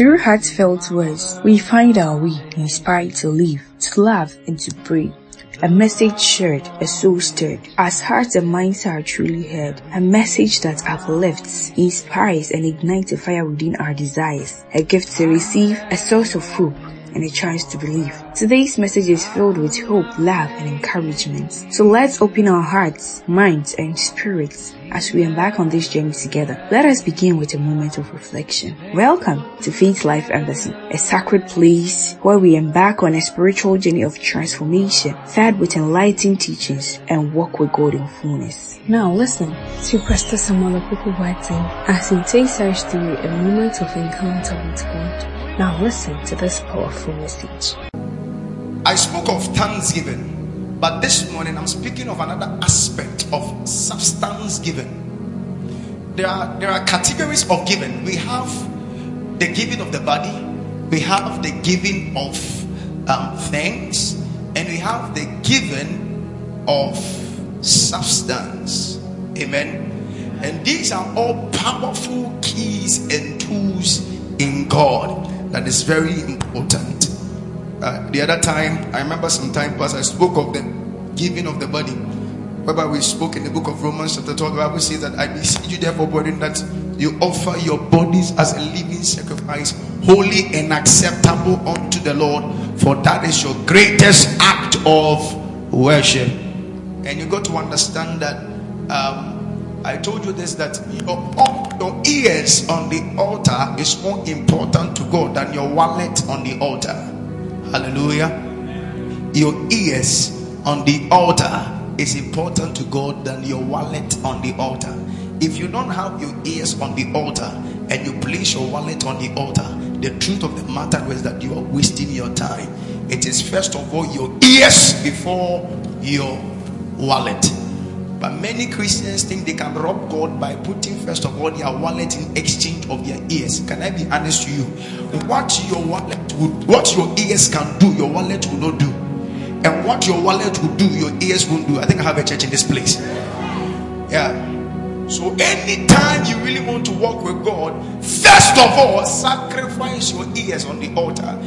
Through heartfelt words, we find our way, inspired to live, to love, and to pray. A message shared, a soul stirred. As hearts and minds are truly heard, a message that uplifts, inspires, and ignites a fire within our desires. A gift to receive, a source of hope, and a chance to believe. Today's message is filled with hope, love, and encouragement. So let's open our hearts, minds, and spirits as we embark on this journey together. Let us begin with a moment of reflection. Welcome to Faith Life Embassy, a sacred place where we embark on a spiritual journey of transformation, fed with enlightening teachings, and walk with God in fullness. Now listen to Pastor Samuel Opoku as he takes us through a moment of encounter with God. Now listen to this powerful message. I spoke of thanksgiving, but this morning I'm speaking of another aspect of substance giving. There are there are categories of giving. We have the giving of the body, we have the giving of um, things, and we have the giving of substance. Amen. And these are all powerful keys and tools in God that is very important. Uh, the other time, I remember some time past, I spoke of the giving of the body. Whereby we spoke in the book of Romans, chapter 12, the Bible says that I beseech you, therefore, brethren, that you offer your bodies as a living sacrifice, holy and acceptable unto the Lord, for that is your greatest act of worship. And you got to understand that um, I told you this that your, your ears on the altar is more important to God than your wallet on the altar. Hallelujah. Your ears on the altar is important to God than your wallet on the altar. If you don't have your ears on the altar and you place your wallet on the altar, the truth of the matter is that you are wasting your time. It is first of all your ears before your wallet. But many Christians think they can rob God by putting first of all their wallet in exchange of their ears. Can I be honest to you? What your wallet would, what your ears can do, your wallet will not do. And what your wallet will do, your ears won't do. I think I have a church in this place. Yeah. So anytime you really want to walk with God, first of all, sacrifice your ears on the altar.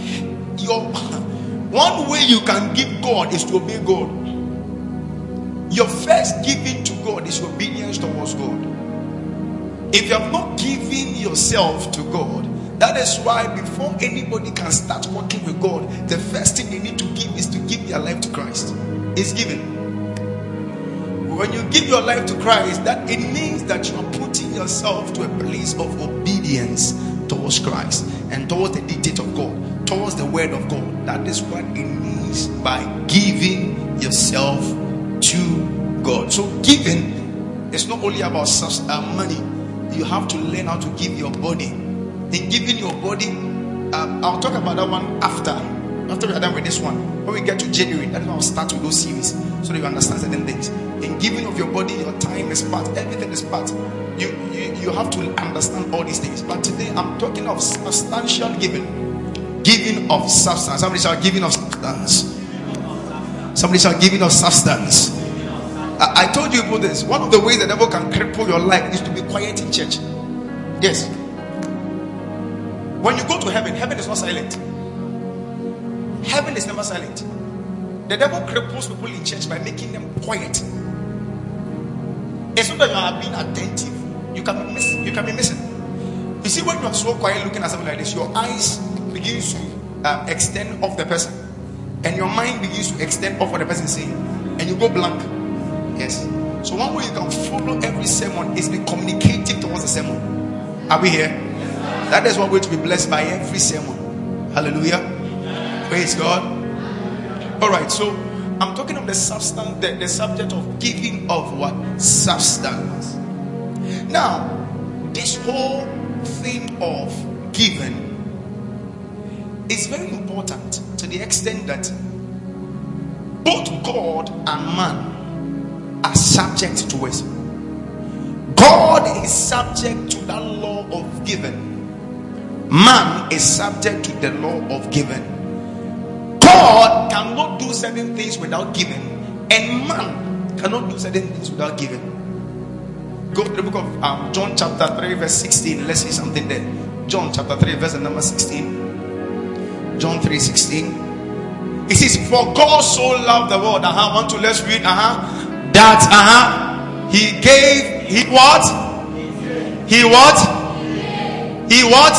Your one way you can give God is to obey God. Your first giving to God is obedience towards God. If you have not given yourself to God, that is why before anybody can start working with God, the first thing they need to give is to give their life to Christ. It's given. When you give your life to Christ, that it means that you are putting yourself to a place of obedience towards Christ and towards the dictate of God, towards the word of God. That is what it means by giving yourself to God. So giving is not only about uh, money. You have to learn how to give your body. In giving your body, um, I'll talk about that one after. After we are done with this one, when we get to January, that's when I'll start with those series so that you understand certain things. In giving of your body, your time is part, everything is part. You, you, you have to understand all these things. But today I'm talking of substantial giving, giving of substance. Somebody shall giving of substance. Somebody shall giving of substance. I, I told you about this. One of the ways the devil can cripple your life is to be quiet in church. Yes. When you go to heaven, heaven is not silent. Heaven is never silent. The devil cripples people in church by making them quiet. It's not that you are being attentive. You can be missing. You can be missing. You see, when you are so quiet looking at something like this, your eyes begins to uh, extend off the person and your mind begins to extend off what the person is saying, and you go blank. Yes. So one way you can follow every sermon is be communicative towards the sermon. Are we here? That is one way to be blessed by every sermon. Hallelujah. Praise God. All right. So I'm talking of the substance, the, the subject of giving of what substance. Now, this whole thing of giving is very important to the extent that both God and man are subject to it. God is subject to that law of giving. Man is subject to the law of giving. God cannot do certain things without giving, and man cannot do certain things without giving. Go to the book of um, John, chapter 3, verse 16. Let's see something there. John chapter 3, verse number 16. John 3 16. It says, For God so loved the world. Uh-huh. Want to let's read. Uh-huh. That uh-huh. He gave he what? He what? He what?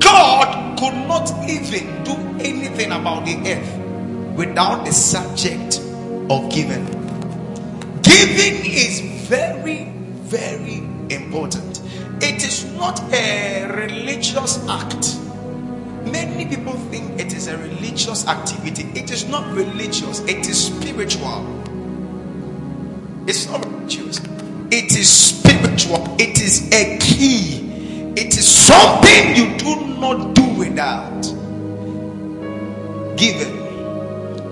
God could not even do anything about the earth without the subject of giving. Giving is very, very important. It is not a religious act. Many people think it is a religious activity. It is not religious, it is spiritual. It's not religious, it is spiritual. It is a key. It is something you do not do without. Giving.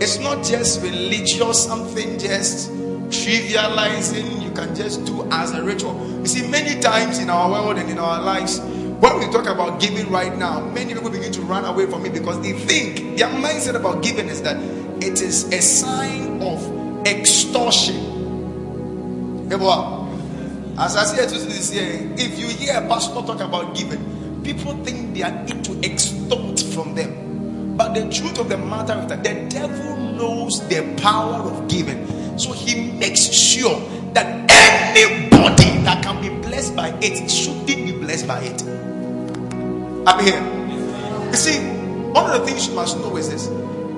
It's not just religious, something just trivializing can just do as a ritual. You see, many times in our world and in our lives, when we talk about giving right now, many people begin to run away from it because they think their mindset about giving is that it is a sign of extortion. As I said this year, if you hear a pastor talk about giving, people think they are into extort from them. But the truth of the matter is that the devil knows the power of giving. So he makes sure that anybody that can be blessed by it should be blessed by it. I'm here. You see, one of the things you must know is this.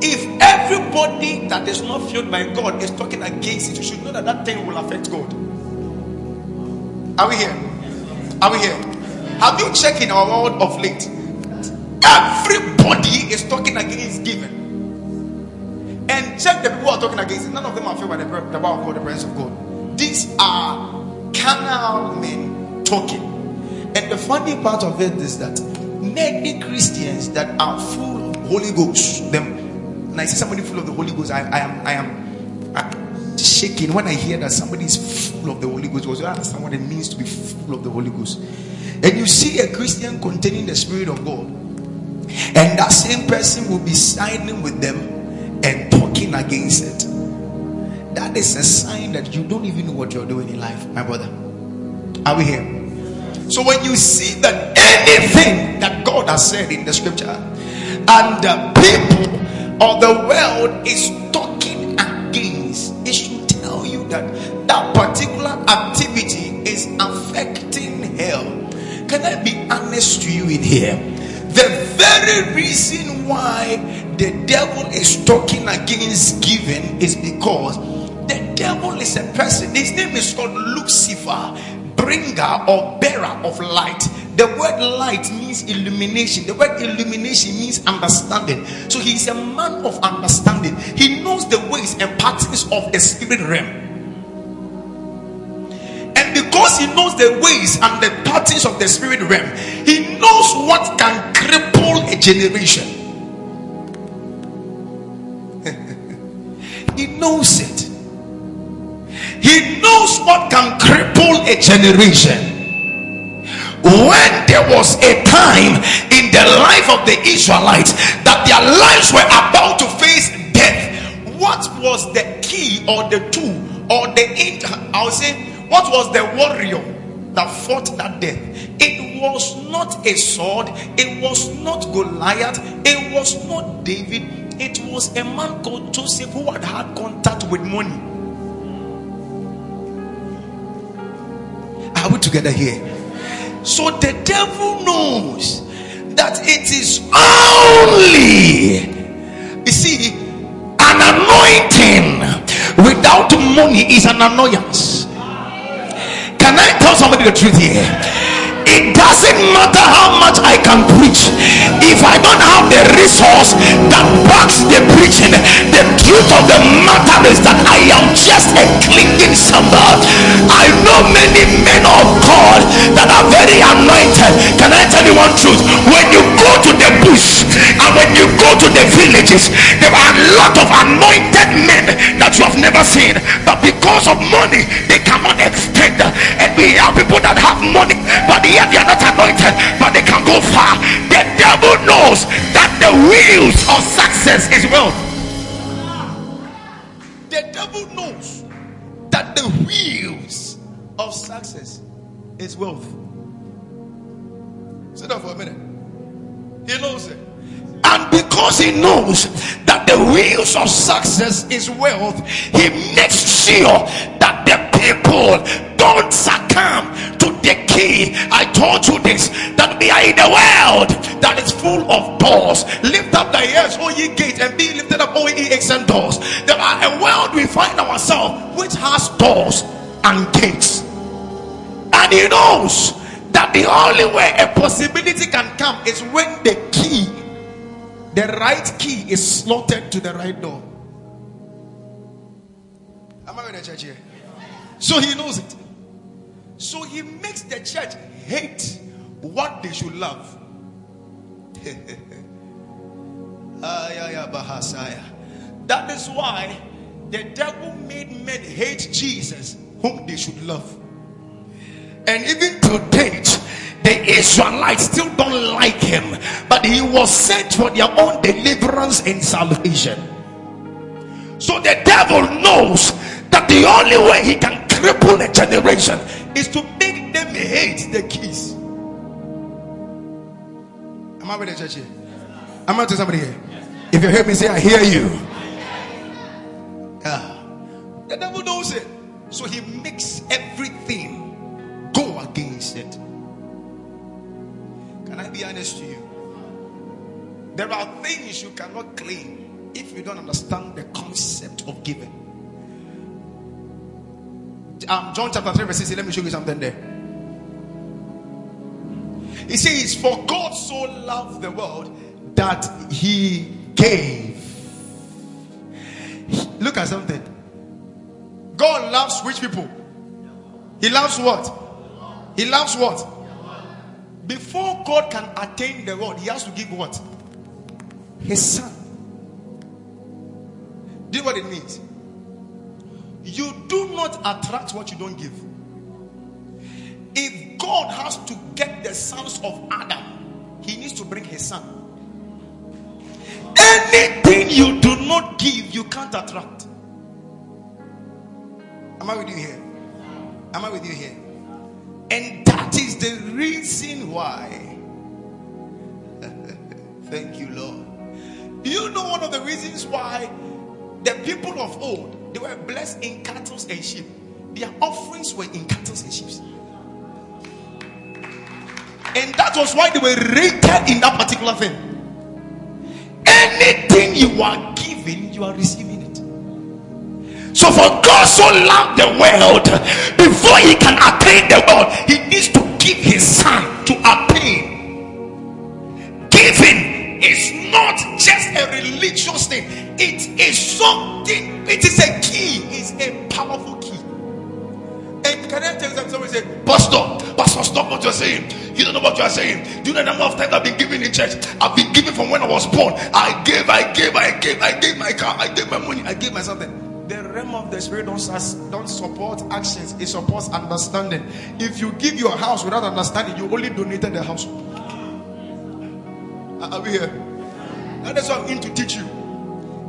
If everybody that is not filled by God is talking against it, you should know that that thing will affect God. Are we here? Are we here? Have you checked in our world of late? Everybody is talking against giving. And check the people who are talking against it. None of them are filled by the, the power of God, the presence of God. These are carnal men talking. And the funny part of it is that many Christians that are full of Holy Ghost, them when I see somebody full of the Holy Ghost, I, I am I am I, shaking when I hear that somebody is full of the Holy Ghost. Because you understand what it means to be full of the Holy Ghost. And you see a Christian containing the Spirit of God, and that same person will be siding with them and talking against it. That is a sign that you don't even know what you're doing in life, my brother. Are we here? So when you see that anything that God has said in the scripture and the people of the world is talking against, it should tell you that that particular activity is affecting hell. Can I be honest to you in here? The very reason why the devil is talking against giving is because the devil is a person. His name is called Lucifer bringer or bearer of light. The word light means illumination. The word illumination means understanding. So he is a man of understanding. He knows the ways and patterns of the spirit realm. And because he knows the ways and the patterns of the spirit realm, he knows what can cripple a generation. he knows it. He knows what can cripple a generation. When there was a time in the life of the Israelites that their lives were about to face death, what was the key or the tool or the I would say what was the warrior that fought that death? It was not a sword, it was not Goliath, it was not David, it was a man called Joseph who had had contact with money. Are we together here? So the devil knows that it is only, you see, an anointing without money is an annoyance. Can I tell somebody the truth here? It doesn't matter how much I can preach if I don't have the resource that backs the preaching. The truth of the matter is that I am just a clinging cymbal. I know many men of God that are very anointed. Can I tell you one truth? When you go to the bush and when you go to the villages, there are a lot of anointed men that you have never seen, but because of money, they cannot extend. And we have people that have money, but the yet they are not anointed, but they can go far. The devil knows that the wheels of success is wealth. The devil knows that the wheels of success is wealth. Sit down for a minute. He knows it. And because he knows that the wheels of success is wealth, he makes sure that the people don't the key. I told you this that we are in a world that is full of doors. Lift up thy ears, O ye gates, and be lifted up, O ye ancient doors. There are a world we find ourselves which has doors and gates. And he knows that the only way a possibility can come is when the key, the right key, is slotted to the right door. Am I in the church here? So he knows it. So he makes the church hate what they should love. Ah, that is why the devil made men hate Jesus, whom they should love. And even to date, the Israelites still don't like him, but he was sent for their own deliverance and salvation. So the devil knows that the only way he can cripple a generation is to make them hate the keys. Am I with the church here? I'm I to somebody here? If you hear me say, I hear you. Yeah. The devil knows it. So he makes everything go against it. Can I be honest to you? There are things you cannot claim if you don't understand the concept of giving. Um, John chapter 3, verse 6. Let me show you something there. He says, For God so loved the world that he gave. Look at something. God loves rich people. He loves what? He loves what? Before God can attain the world, he has to give what? His son. Do you know what it means? You do not attract what you don't give. If God has to get the sons of Adam, he needs to bring his son. Anything you do not give, you can't attract. Am I with you here? Am I with you here? And that is the reason why. Thank you, Lord. You know one of the reasons why the people of old they were blessed in cattle and sheep? Their offerings were in cattle and sheep. And that was why they were rated in that particular thing. Anything you are giving, you are receiving it. So, for God so loved the world, before he can attain the world, he needs to give his son to attain. Giving is not just a religious thing, it is something, it is a key, it's a powerful key. And can I tell you something? Somebody say, Pastor, Pastor, stop what you're saying. You don't know what you are saying. Do you know the number of times I've been giving in church? I've been giving from when I was born. I gave, I gave, I gave, I gave my car, I gave my money, I gave my something. The realm of the spirit don't, don't support actions, it supports understanding. If you give your house without understanding, you only donated the house. Are we here? That is what I'm going to teach you.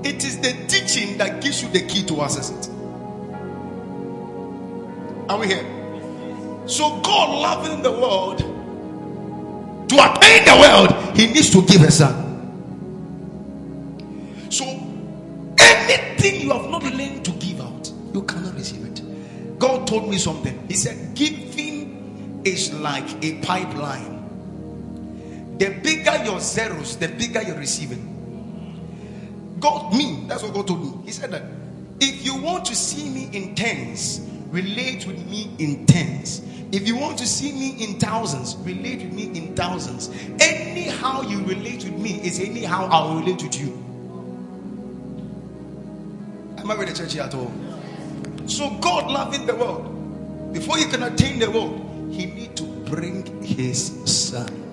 It is the teaching that gives you the key to access it. Are we here? So, God loving the world, to attain the world, He needs to give a son. So, anything you have not learned to give out, you cannot receive it. God told me something. He said, Giving is like a pipeline. The bigger your zeros, the bigger you're receiving. God, me, that's what God told me. He said that if you want to see me in tens, relate with me in tens. If you want to see me in thousands, relate with me in thousands. Anyhow you relate with me is anyhow I'll relate with you. Am I with the church here at all? So God loving the world, before you can attain the world, He need to bring His Son.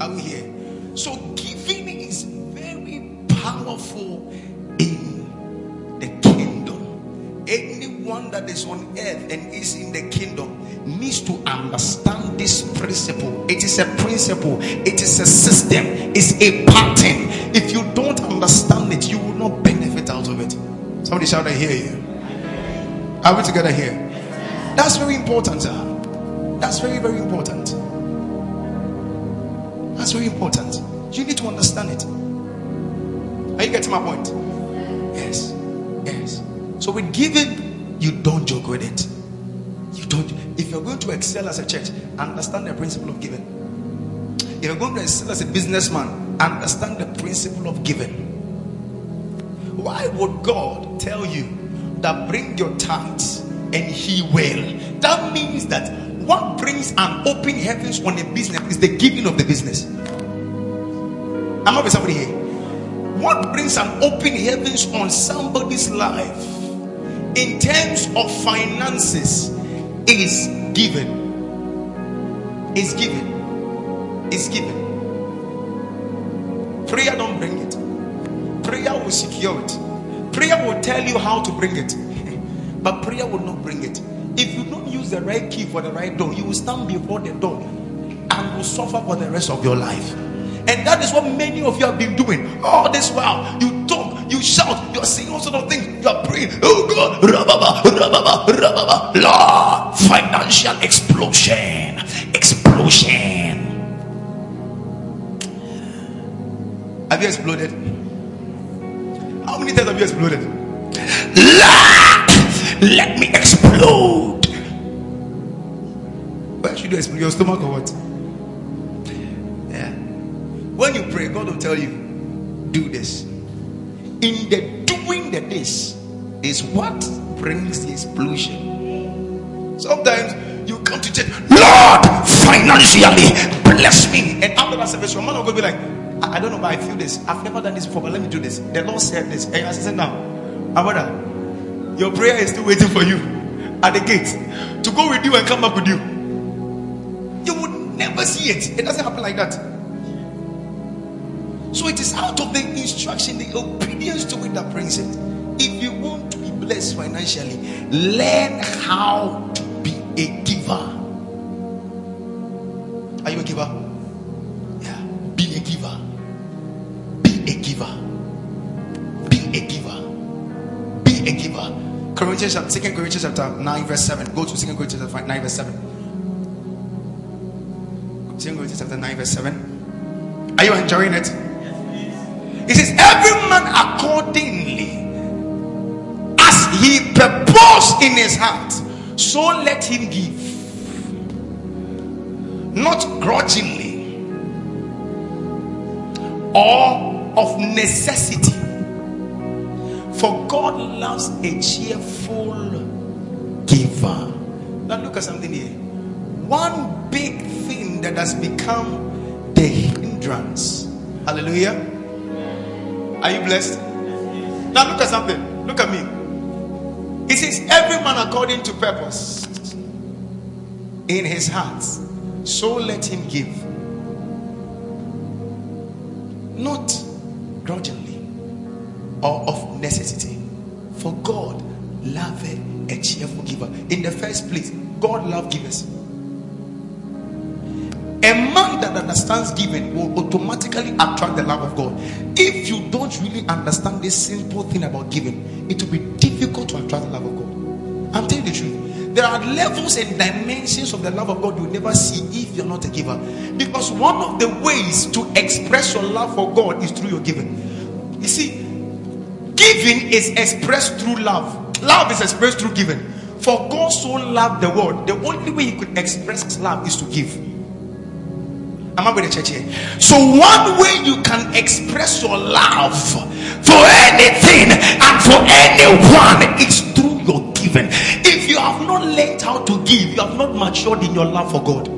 Are we here? So giving is very powerful in the kingdom. Anyone that is on earth and is in the kingdom needs to understand this principle. It is a principle, it is a system, it's a pattern. If you don't understand it, you will not benefit out of it. Somebody shout, I hear you. Are we together here? That's very important, sir. That's very, very important. That's very important. You need to understand it. Are you getting my point? Yes. Yes. So with giving, you don't joke with it. You don't. If you're going to excel as a church, understand the principle of giving. If you're going to excel as a businessman, understand the principle of giving. Why would God tell you that bring your tithes and He will? That means that what brings an open heavens on a business is the giving of the business. I'm not with somebody here. What brings an open heavens on somebody's life in terms of finances is given. Is given. Is given. Prayer don't bring it. Prayer will secure it. Prayer will tell you how to bring it. but prayer will not bring it. If you don't use the right key for the right door, you will stand before the door and will suffer for the rest of your life. And that is what many of you have been doing all this while. You talk, you shout, you are saying all sort of things, you are praying. Oh God, rababa, rababa, rababa, Lord, financial explosion, explosion. Have you exploded? How many times have you exploded? Lord, let me explode. Where should you explode? Your stomach or what? Yeah. When you pray, God will tell you, do this. In the doing the this is what brings the explosion. Sometimes you come to church, Lord, financially bless me. And after that service, your man will go be like, I, I, don't know, but I feel this. I've never done this before, but let me do this. The Lord said this. And I said, now, brother, your prayer is still waiting for you at the gate to go with you and come back with you. You would never see it. It doesn't happen like that. So it is out of the instruction, the obedience to it that brings it. If you want to be blessed financially, learn how to be a giver. Are you a giver? Corinthians, Second Corinthians chapter 9, verse 7. Go to Second Corinthians chapter 9, verse 7. Second Corinthians chapter 9, verse 7. Are you enjoying it? Yes, It says, Every man accordingly as he purposed in his heart, so let him give. Not grudgingly or of necessity. For God loves a cheerful giver. Now look at something here. One big thing that has become the hindrance. Hallelujah. Are you blessed? Now look at something. Look at me. It says, Every man according to purpose in his heart, so let him give. Not grudgingly or of necessity. For God loveth a cheerful giver. In the first place, God love givers. A man that understands giving will automatically attract the love of God. If you don't really understand this simple thing about giving, it will be difficult to attract the love of God. I'm telling you the truth. There are levels and dimensions of the love of God you never see if you're not a giver. Because one of the ways to express your love for God is through your giving. You see, giving is expressed through love. Love is expressed through giving. For God so loved the world, the only way He could express love is to give. Am I with the church here? So, one way you can express your love for anything and for anyone is through your giving. If you have not learned how to give, you have not matured in your love for God.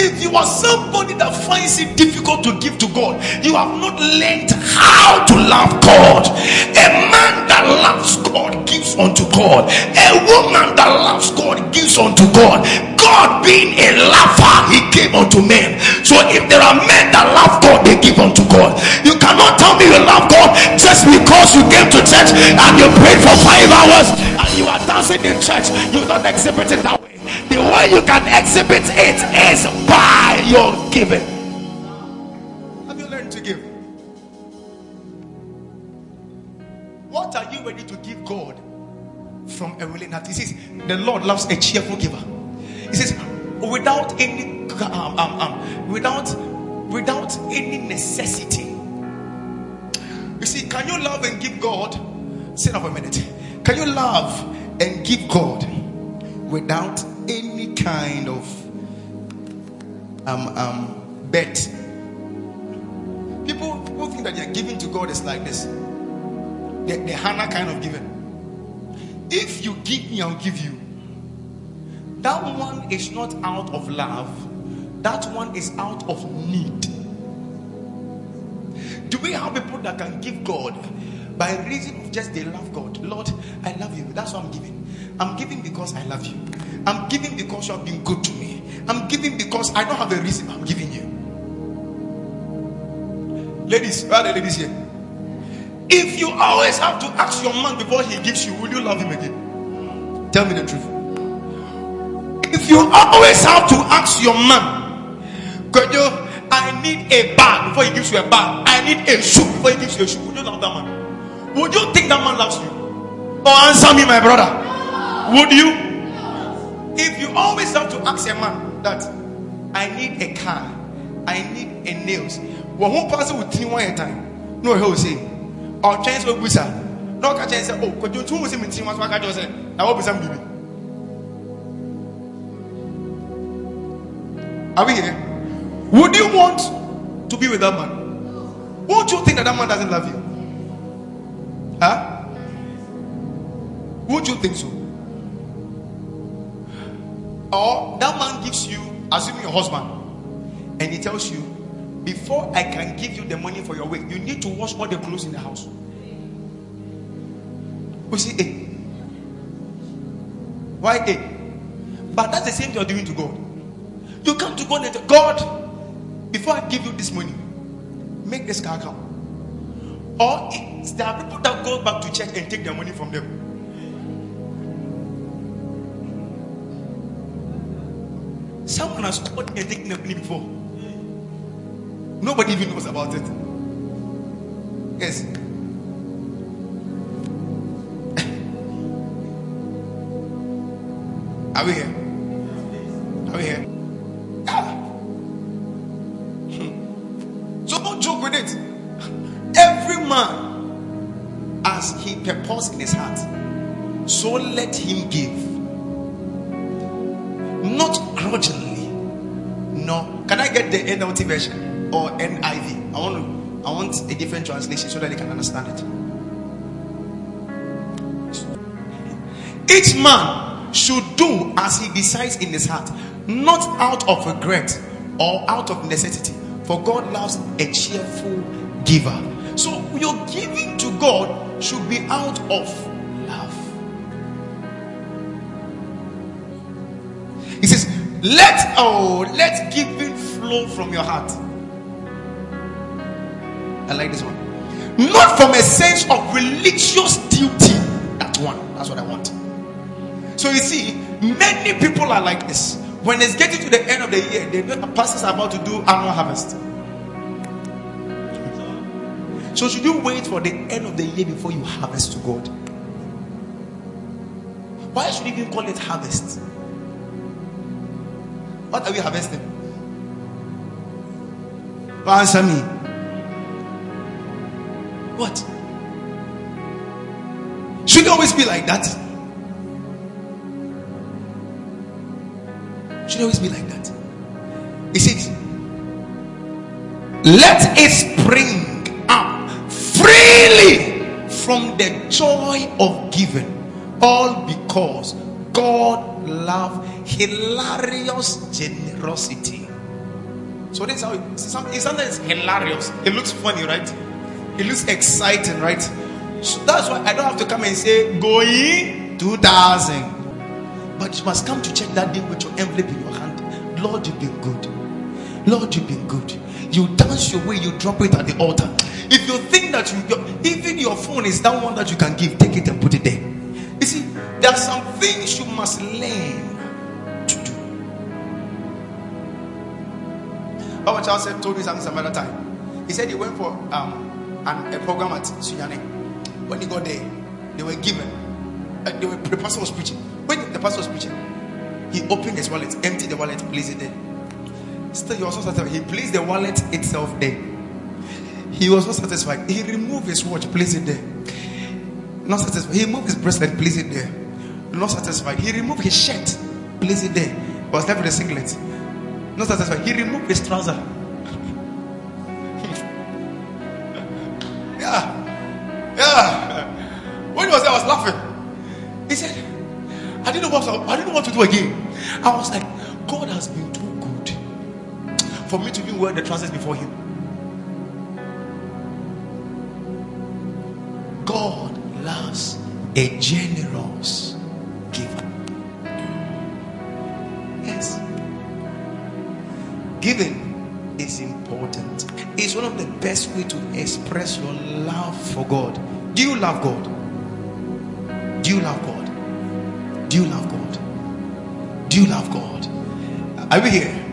If you are somebody that finds it difficult to give to God, you have not learned how to love God. A man that loves God gives unto God. A woman that loves God gives unto God. God being a lover, he gave unto men. So if there are men that love God, they give unto God. You cannot tell me you love God just because you came to church and you prayed for five hours and you are dancing in church. You don't exhibit it that way. Way you can exhibit it is by your giving. Have you learned to give? What are you ready to give God from a willing heart? He says, The Lord loves a cheerful giver. He says, without any um, um, um, without without any necessity. You see, can you love and give God? Sit up a minute. Can you love and give God without any kind of um um bet? People people think that they're giving to God is like this. The, the Hannah kind of giving. If you give me, I'll give you. That one is not out of love, that one is out of need. Do we have people that can give God by reason of just they love God? Lord, I love you. That's what I'm giving. I'm giving because I love you. I'm giving because you have been good to me. I'm giving because I don't have a reason. I'm giving you. Ladies, where are the ladies here? If you always have to ask your man before he gives you, will you love him again? Tell me the truth. If you always have to ask your man, could you, I need a bag before he gives you a bag. I need a shoe before he gives you a shoe. Would you love that man? Would you think that man loves you? Or answer me, my brother. Would you? If you always have to ask a man that I need a car, I need a nails. Well, who passes with three one time? No, he'll say ɔtwɛn sɛ obusa na ɔka kyɛn sɛ o kɔjú tún wosí mi tí wọn so aka kyerɛ sɛ na wọ́n busa mi bibi. Are we here? Would you want to be with that man? Won't you think that that man doesn't love you? Huh? Won't you think so? Or that man gives you, assuming your husband, and he tells you, before I can give you the money for your week, you need to wash all the clothes in the house. We see eh, A. Why A? But that's the same thing you're doing to God. You come to God and say, God, before I give you this money, make this car come. Or there are people that go back to church and take their money from them. Someone has called and taken the money before. Nobody even knows about it. Yes. Are we here? Are we here? Yeah. So don't joke with it. Every man, as he purposes in his heart, so let him give. NLT version? or NIV. I want to, I want a different translation so that they can understand it. Each man should do as he decides in his heart, not out of regret or out of necessity. For God loves a cheerful giver. So your giving to God should be out of love. He says, Let oh let giving flow from your heart. I like this one. Not from a sense of religious duty. That one. That's what I want. So you see, many people are like this. When it's getting to the end of the year, they know the pastors are about to do annual harvest. So should you wait for the end of the year before you harvest to God? Why should you even call it harvest? What are we harvesting? Answer me. What? Should it always be like that? Should it always be like that? He says, Let it spring up freely from the joy of giving, all because God love hilarious generosity. So this is how it, sometimes hilarious. It looks funny, right? It looks exciting, right? So that's why I don't have to come and say, going 2000. But you must come to check that day with your envelope in your hand. Lord, you've been good. Lord, you've been good. You dance your way, you drop it at the altar. If you think that you, even your phone is that one that you can give, take it and put it there. You see, there are some things you must learn Our child said, told me something some other time. He said he went for um, and a program at Sunyani. When he got there, they were given. Uh, they were, the pastor was preaching. When the pastor was preaching, he opened his wallet, emptied the wallet, placed it there. Still, he was not satisfied. He placed the wallet itself there. He was not satisfied. He removed his watch, placed it there. Not satisfied. He removed his bracelet, placed it there. Not satisfied. He removed his shirt, placed it there. Was left with a singlet. Not satisfied. He removed his trouser. yeah. Yeah. When he was there, I was laughing. He said, I didn't know what I didn't know what to do again. I was like, God has been too good for me to even wear the trousers before him. God loves a generous express your love for God. Do you love God? Do you love God? Do you love God? Do you love God? Are we here?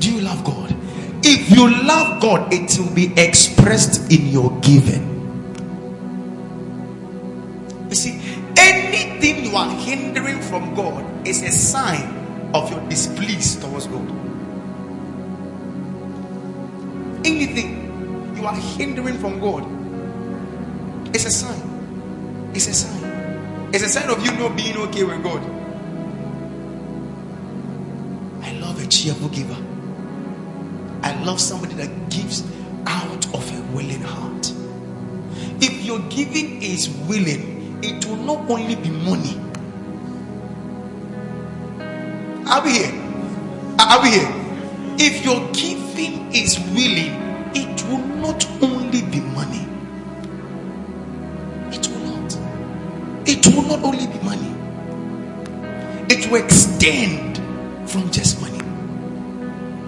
Do you love God? If you love God, it will be expressed in your giving. Hindering from God it's a sign. It's a sign. It's a sign of you not being okay with God. I love a cheerful giver. I love somebody that gives out of a willing heart. If your giving is willing, it will not only be money. Are we here? Are we here? If your giving is willing, it will not only be money. It will not. It will not only be money, it will extend from just money.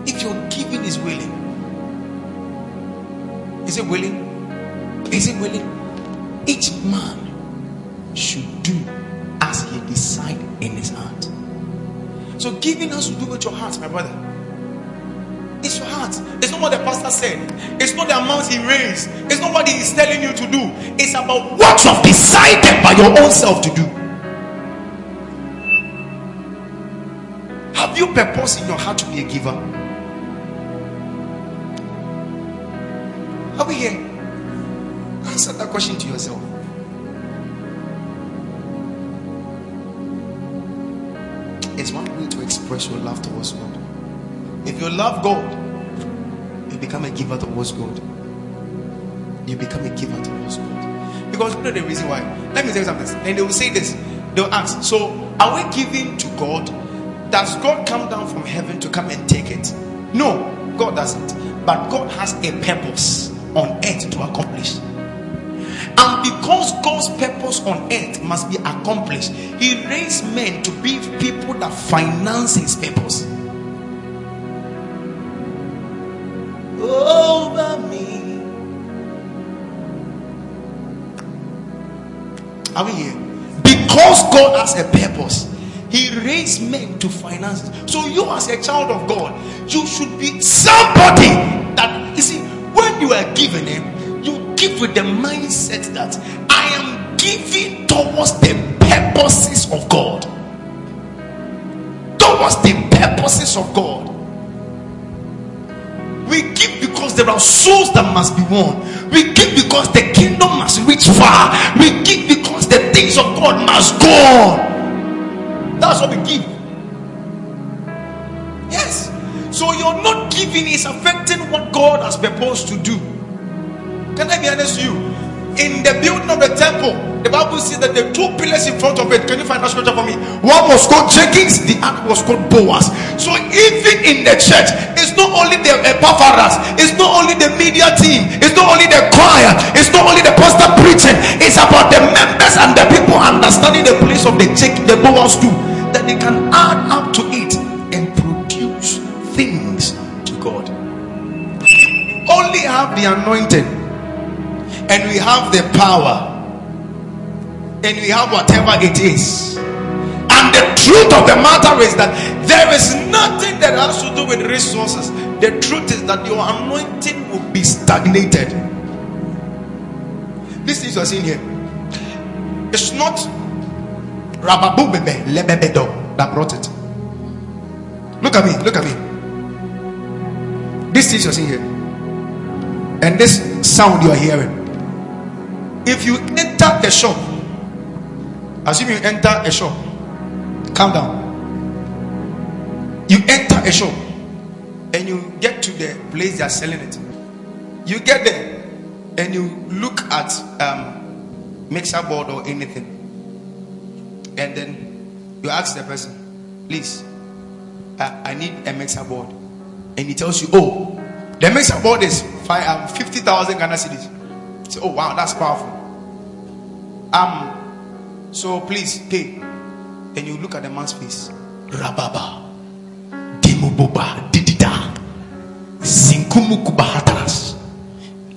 If your giving is willing, is it willing? Is it willing? Each man should do as he decide in his heart. So giving has to do with your heart, my brother. It's your heart. It's not what the pastor said. It's not the amount he raised. It's not what he is telling you to do. It's about what you have decided by your own self to do. Have you purpose in your heart to be a giver? Are we here? Answer that question to yourself. It's one way to express your love towards God. If you love God, you become a giver towards God. You become a giver towards God. Because you know the reason why. Let me tell you something. Then they will say this. They'll ask, So are we giving to God? Does God come down from heaven to come and take it? No, God doesn't. But God has a purpose on earth to accomplish. And because God's purpose on earth must be accomplished, He raised men to be people that finance His purpose. Are we here? Because God has a purpose, He raised men to finance. So, you as a child of God, you should be somebody that you see when you are given Him, you give with the mindset that I am giving towards the purposes of God. Towards the purposes of God. We give because there are souls that must be won. We give because the kingdom must reach far. We give because the things of God must go on. That's what we give. Yes. So you're not giving is affecting what God has proposed to do. Can I be honest with you? In the building of the temple, the Bible says that the two pillars in front of it. Can you find that scripture for me? One was called Jachin, the other was called Boaz. So even in the church, it's not only the Epaphras, it's not only the media team, it's not only the choir, it's not only the pastor preaching. It's about the members and the people understanding the place of the check, the Boaz too, that they can add up to it and produce things to God. Only have the anointing and we have the power and we have whatever it is. And the truth of the matter is that there is nothing that has to do with resources. The truth is that your anointing will be stagnated. This is you're here. It's not rababubebe lebebedo that brought it. Look at me look at me. This thing you're here, and this sound you are hearing. If you enter the shop, assume you enter a shop, calm down. You enter a shop and you get to the place they are selling it. You get there and you look at um, mixer board or anything, and then you ask the person, please, I, I need a mixer board, and he tells you, oh, the mixer board is um, 50,000 Ghana cedis. So, oh wow, that's powerful. Um, so please pay. And you look at the man's face. Rababa, Dimububa, Didida, Zinkumukuba Hataras,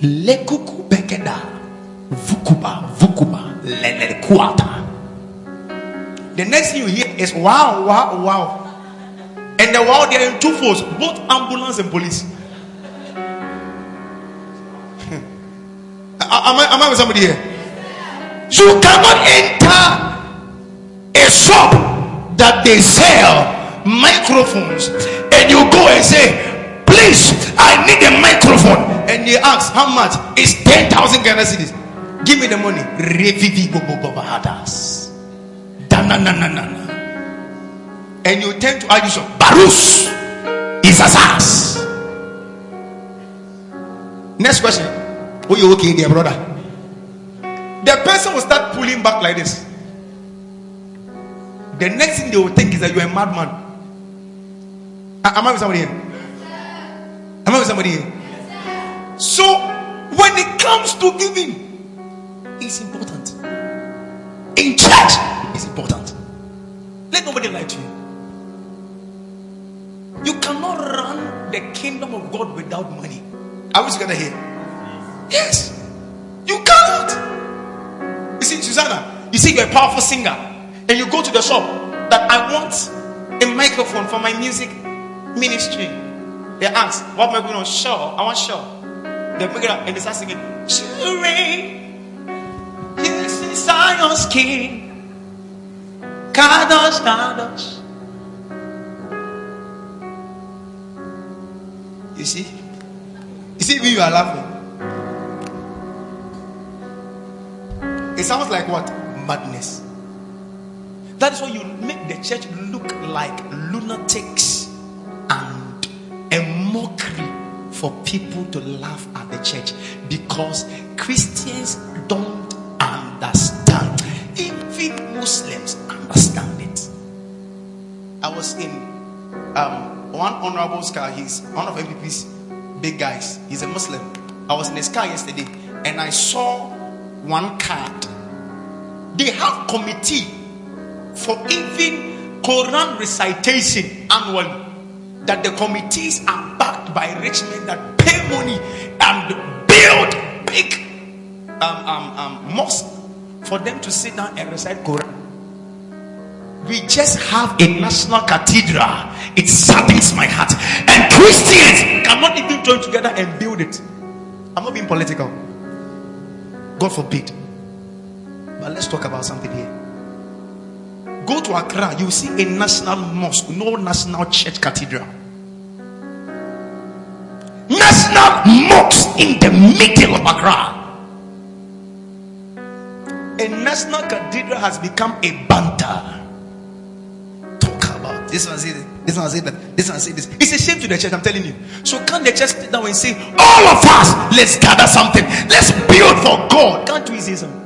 Lekuku Bekeda, Vukuba, Vukuba, Lelekuata. The next thing you hear is wow, wow, wow. And the wow, they are in two folds, both ambulance and police. am, I, am I with somebody here? You cannot enter a shop that they sell microphones and you go and say, Please, I need a microphone. And they ask, How much? It's 10,000 Ghana cedis. Give me the money. And you tend to argue, Barus is Azaz. Next question. Oh, you okay, dear brother? The person will start pulling back like this. The next thing they will think is that you're a madman. Am I with somebody here? Am I with somebody here? So, when it comes to giving, it's important. In church, it's important. Let nobody lie to you. You cannot run the kingdom of God without money. Are we together here? Yes. You cannot. You see, Susanna, you see, you're a powerful singer, and you go to the shop that I want a microphone for my music ministry. They ask, What microphone? Shure, I want Shure. They pick it up and they start singing, Children, this is Zion's King. Kadosh, Kadosh. You see? You see, when you are laughing. It sounds like what? Madness. That is why you make the church look like lunatics and a mockery for people to laugh at the church because Christians don't understand. Even Muslims understand it. I was in um, one honorable car. He's one of NPP's big guys. He's a Muslim. I was in his car yesterday and I saw one card. They have committee for even Quran recitation annually. That the committees are backed by rich men that pay money and build big um, um, um, mosque for them to sit down and recite Quran. We just have a national cathedral. It saddens my heart. And Christians cannot even join together and build it. I'm not being political. God forbid. But let's talk about something here. Go to Accra, you see a national mosque, no national church cathedral. National mosque in the middle of Accra. A national cathedral has become a banter. Talk about this one say this one say that, this one say this. It's a shame to the church, I'm telling you. So can't the church sit down and say, all of us, let's gather something, let's build for God. Can't we say something?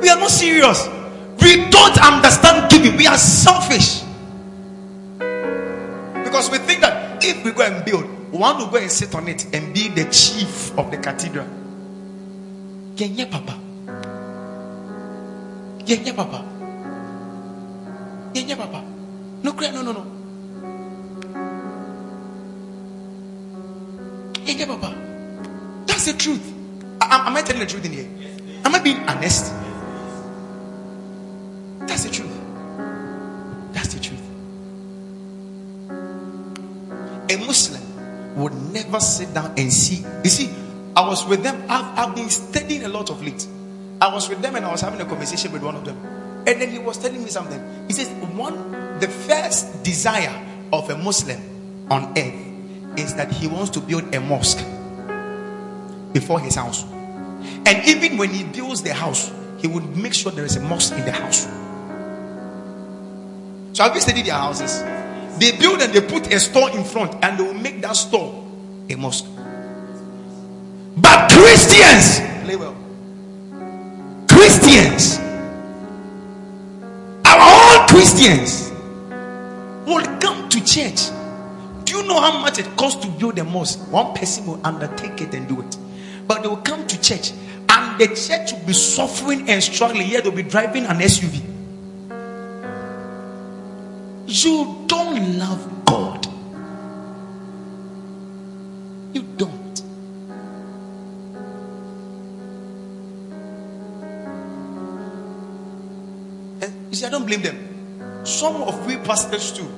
We are not serious. We don't understand giving. We are selfish. Because we think that if we go and build, one will go and sit on it and be the chief of the cathedral. Yenye papa. Yenye papa. Yenye papa. No, no, no, no. Yenye papa. That's the truth. Am I telling the truth in here? Am I being honest? That's the truth. That's the truth. A Muslim would never sit down and see. You see, I was with them. I've, I've been studying a lot of late. I was with them and I was having a conversation with one of them. And then he was telling me something. He says, one, the first desire of a Muslim on earth is that he wants to build a mosque before his house. And even when he builds the house, he would make sure there is a mosque in the house. So have you studied their houses? They build and they put a store in front and they will make that store a mosque. But Christians, play well. Christians, Christians, will come to church. Do you know how much it costs to build a mosque? One person will undertake it and do it. But they will come to church and the church will be suffering and struggling. Yet they'll be driving an SUV. You don't love God. You don't. Eh, you see, I don't blame them. Some of we pastors too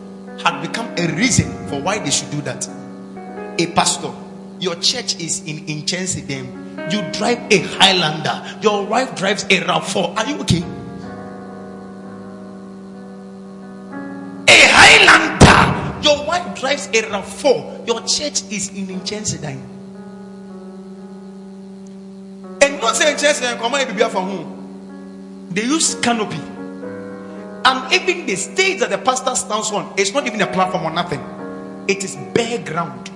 had become a reason for why they should do that. A pastor, your church is in Inchensibem. You drive a Highlander. Your wife drives a RAV4. Are you okay? A Highlander. Your wife drives a RAV4. Your church is in Inchensibem. And not say Inchensibem, come on, be from whom? They use canopy. And even the stage that the pastor stands on, it's not even a platform or nothing. It is bare ground.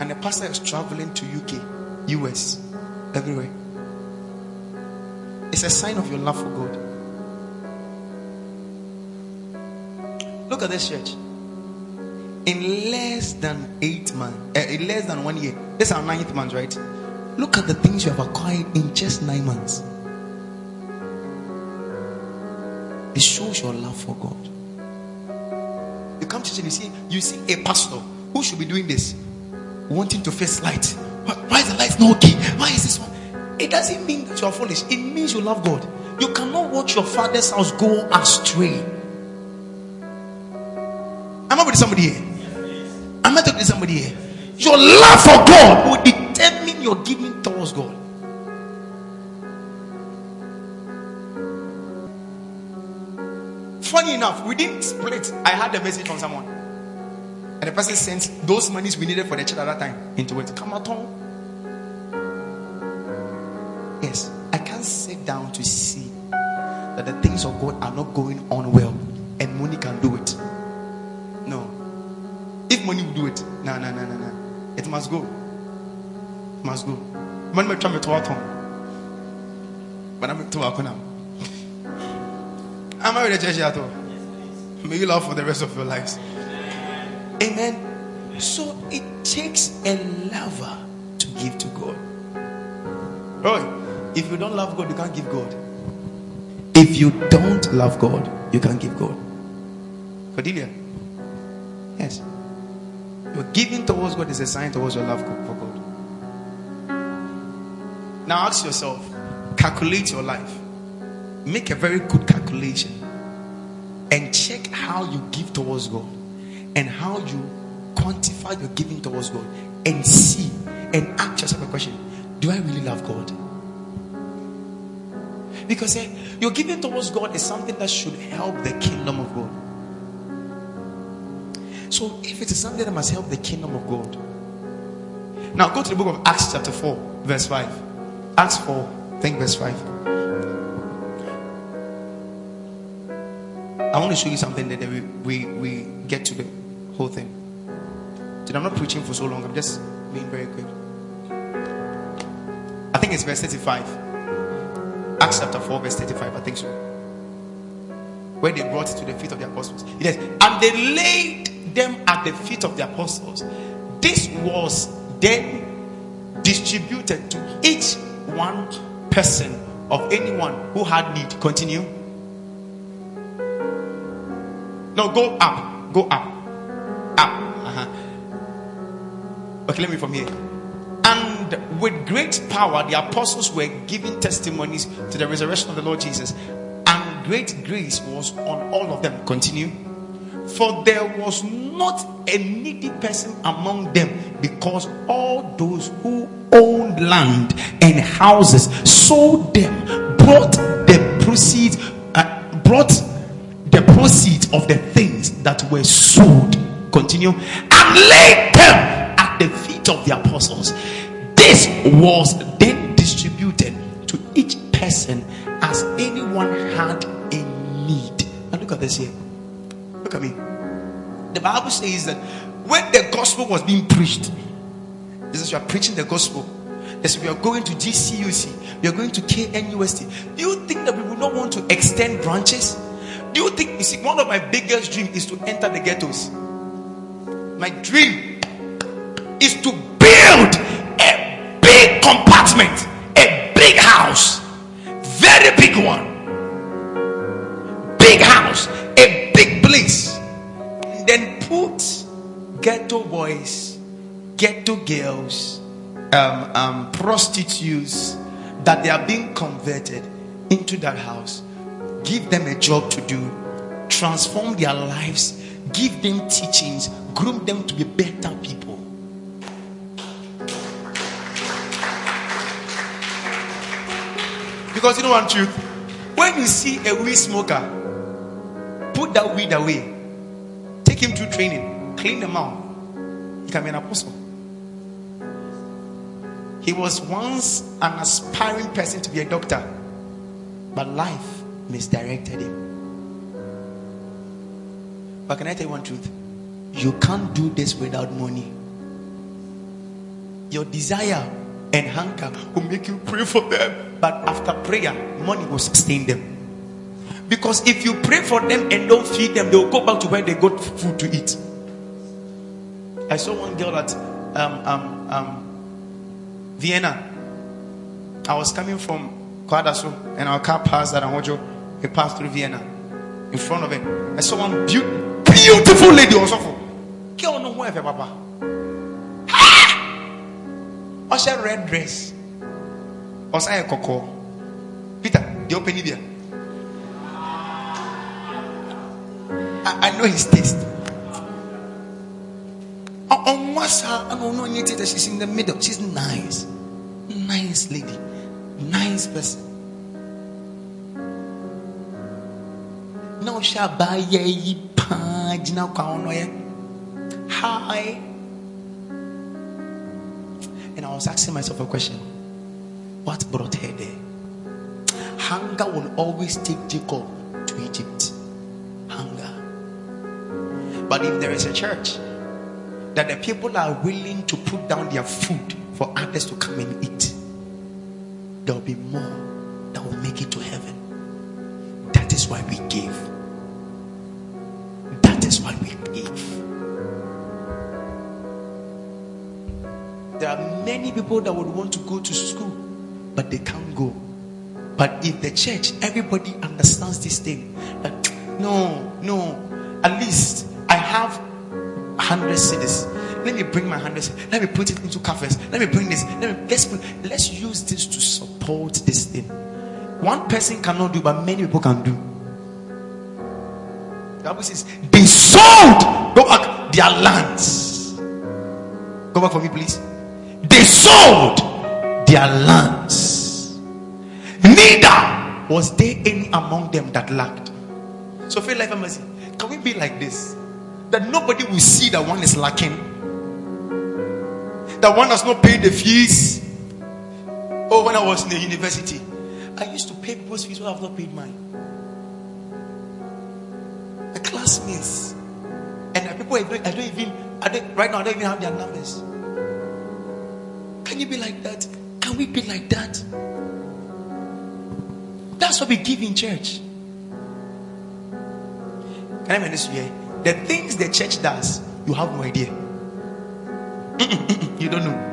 And the pastor is traveling to UK, US, everywhere. It's a sign of your love for God. Look at this church. In less than eight months, uh, in less than one year, this is our ninth month, right? Look at the things you have acquired in just nine months. It shows your love for God. You come to church and you see, you see a pastor who should be doing this, wanting to face light. Why is the light not okay? Why is this one? It doesn't mean that you are foolish. It means you love God. You cannot watch your father's house go astray. Am I with somebody here? Am I talking to somebody here? Your love for God will determine enough, we didn't split. I had a message from someone. And the person sent those monies we needed for the church at that time into it. Come on. Oh. Yes, I can't sit down to see that the things of God are not going on well and money can do it. No. If money will do it, no, no, no, no, no. It must go. It must go. Money may try me to But I'm to now. Am I with church at all? May you love for the rest of your lives. Amen. So it takes a lover to give to God. Oh, if you don't love God, you can't give God. If you don't love God, you can't give God. Cordelia. Yes. Your giving towards God is a sign towards your love for God. Now ask yourself, calculate your life make a very good calculation and check how you give towards God and how you quantify your giving towards God and see and ask yourself a question Do I really love God? Because eh, your giving towards God is something that should help the kingdom of God. So, if it is something that must help the kingdom of God, now go to the book of Acts, chapter 4, verse 5. Acts 4, think verse 5. I want to show you something that we, we, we get to the whole thing. Dude, I'm not preaching for so long, I'm just being very quick. I think it's verse 35. Acts chapter 4, verse 35, I think so. Where they brought it to the feet of the apostles. Says, and they laid them at the feet of the apostles. This was then distributed to each one person of anyone who had need. Continue. No, go up. Go up. Up. Uh-huh. Okay, let me from here. And with great power, the apostles were giving testimonies to the resurrection of the Lord Jesus. And great grace was on all of them. Continue. For there was not a needy person among them, because all those who owned land and houses sold them, brought the proceeds, uh, brought the proceeds of the things that were sold, continue, and laid them at the feet of the apostles. This was then distributed to each person as anyone had a need. Now look at this here. Look at me. The Bible says that when the gospel was being preached, this is you are preaching the gospel. This we are going to GCUC, we are going to KNUST. Do you think that we would not want to extend branches? Do you think you see one of my biggest dreams is to enter the ghettos? My dream is to build a big compartment, a big house, very big one, big house, a big place, and then put ghetto boys, ghetto girls, um, um, prostitutes that they are being converted into that house give them a job to do, transform their lives, give them teachings, groom them to be better people. Because you know one truth, when you see a weed smoker, put that weed away, take him to training, clean them out. He can be an apostle. He was once an aspiring person to be a doctor, but life misdirected him. But can I tell you one truth? You can't do this without money. Your desire and hunger will make you pray for them. But after prayer, money will sustain them. Because if you pray for them and don't feed them, they will go back to where they got food to eat. I saw one girl at um, um, um, Vienna. I was coming from Kwadaso and our car passed at Ahodwo. We passed through Vienna. In front of him, I saw one be- beautiful lady also. Girl, no whoever, Papa. Ah! I said red dress. I said cocoa. Peter, the open India. I, I know his taste. On what's her? I don't know anything that she's in the middle. She's nice. Nice lady. Nice person. Na ɔhyɛ abaayɛ yi paa gyina kwan no yɛ hi. And i was asking myself a question. What brought her there? Hunger will always take jacob to egypt. Hunger. But if there is a church that the people are willing to put down their food for others to come and eat there will be more that will make it to heaven. That is why we give what we give. There are many people that would want to go to school, but they can't go. But if the church, everybody understands this thing that no, no, at least I have hundred cedis. Let me bring my hundred. Let me put it into cafes. Let me bring this. Let me let's put, let's use this to support this thing. One person cannot do, but many people can do. The Bible says they sold. Go back their lands. Go back for me, please. They sold their lands. Neither was there any among them that lacked. So, feel like mercy. Can we be like this? That nobody will see that one is lacking. That one has not paid the fees. Oh, when I was in the university, I used to pay people's fees, but I have not paid mine classmates. And people I don't, I don't even, I don't, right now, I don't even have their numbers. Can you be like that? Can we be like that? That's what we give in church. Can I mention this here? The things the church does, you have no idea. you don't know.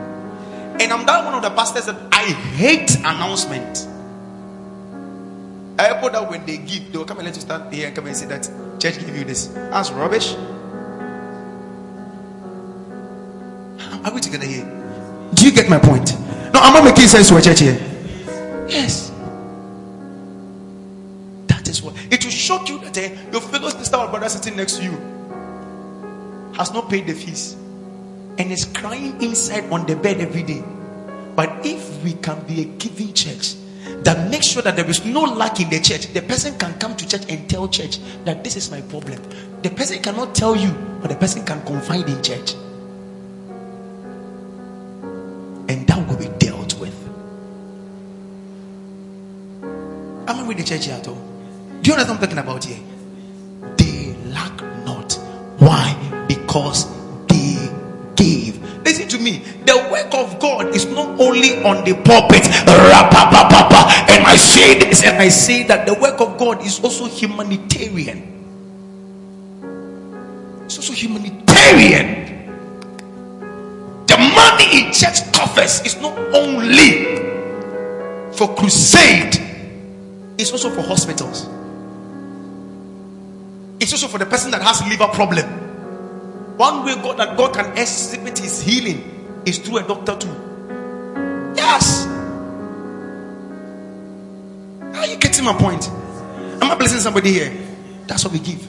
And I'm that one of the pastors that I hate announcement. I put that when they give, they will come and let you stand here and come and say that church give you this. That's rubbish. Are we together here? Do you get my point? No, I'm not making sense to a church here. Yes. That is what it will shock you that uh, your fellow sister or brother sitting next to you has not paid the fees and is crying inside on the bed every day. But if we can be a giving church, that makes sure that there is no lack in the church. The person can come to church and tell church that this is my problem. The person cannot tell you, but the person can confide in church. And that will be dealt with. Am I with the church here at all? Do you know what I'm talking about here? They lack not. Why? Because. To me. The work of God is not only on the pulpit. And I say this and I say that the work of God is also humanitarian. It's also humanitarian. The money in church coffers is not only for crusade, it's also for hospitals. It's also for the person that has liver problem. One way God that God can exhibit his healing is through a doctor too. Yes. Are you getting my point? Am I blessing somebody here? That's what we give.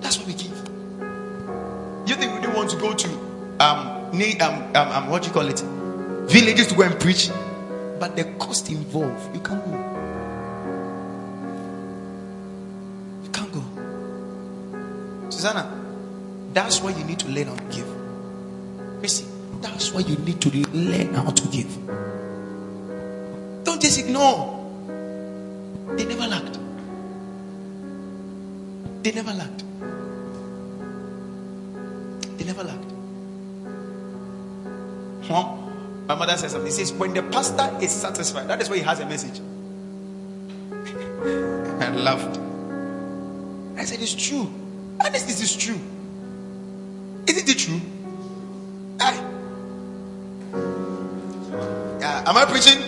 That's what we give. You think we don't want to go to um, um, um, um what do you call it? Villages to go and preach, but the cost involved, you can't go. Susanna, that's why you need to learn how to give. Chrissy, that's why you need to learn how to give. Don't just ignore. They never lacked. They never lacked. They never lacked. Huh? My mother says something. She says, when the pastor is satisfied, that is why he has a message. I laughed. I said, it's true. And this, this is true. Isn't it true? Yeah, am I preaching?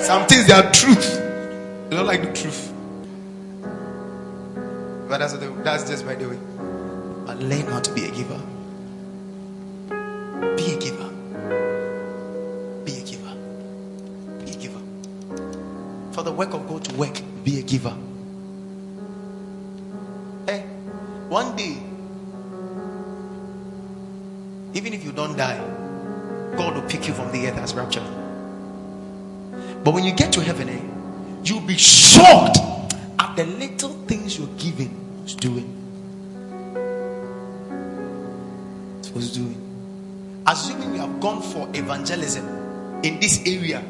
Some things they are truth. You don't like the truth. But that's, the, that's just by the way. But learn how to be a giver. But when you get to heaven, eh, you'll be shocked at the little things you're giving was doing. It was doing. Assuming we have gone for evangelism in this area,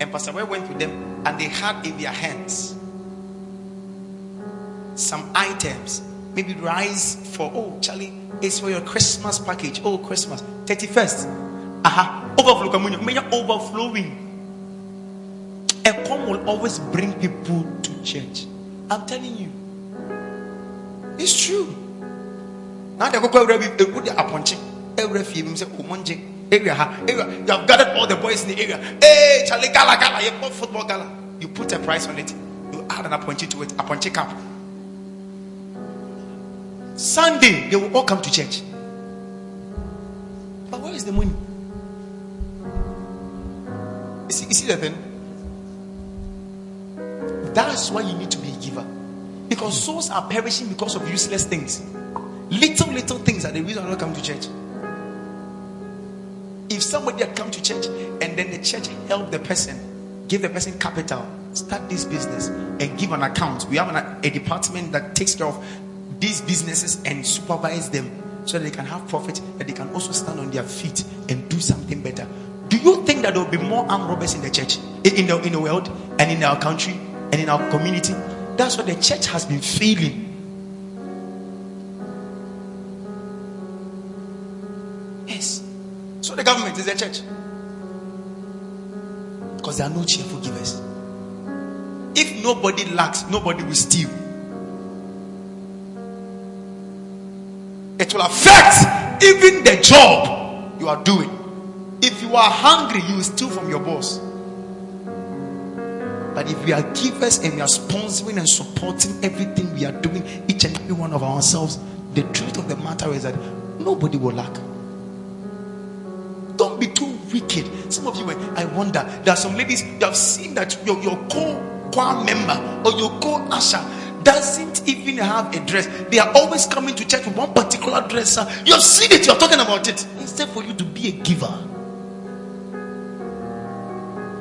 and Pastor Boy went with them, and they had in their hands some items maybe rice for oh Charlie, it's for your Christmas package. Oh Christmas, 31st. Aha, overflow overflowing. Always bring people to church. I'm telling you. It's true. Now they go put the aponche. Every few say oh, umonje. Area, area. You have gathered all the boys in the area. Hey, Charlie, gala, gala. You put football gala. You put a price on it. You add an aponche to it. Aponche cap. Sunday, they will all come to church. But where is the money? You see, you see the thing? That's why you need to be a giver. Because souls are perishing because of useless things. Little, little things are the reason why I don't come to church. If somebody had come to church and then the church helped the person, give the person capital, start this business, and give an account. We have an, a department that takes care of these businesses and supervise them so that they can have profit and they can also stand on their feet and do something better. Do you think that there will be more armed robbers in the church, in the, in the world, and in our country, and in our community? That's what the church has been feeling. Yes. So the government is the church. Because there are no cheerful givers. If nobody lacks, nobody will steal. it will affect even the job you are doing. If you are hungry, you will steal from your boss. But if we are givers and we are sponsoring and supporting everything we are doing, each and every one of ourselves, the truth of the matter is that nobody will lack. Don't be too wicked. Some of you, eh, I wonder, there are some ladies you have seen that your, your co-choir member or your co-usher doesn't even have a dress. They are always coming to church with one particular dress. You have seen it, you're talking about it. Instead for you to be a giver.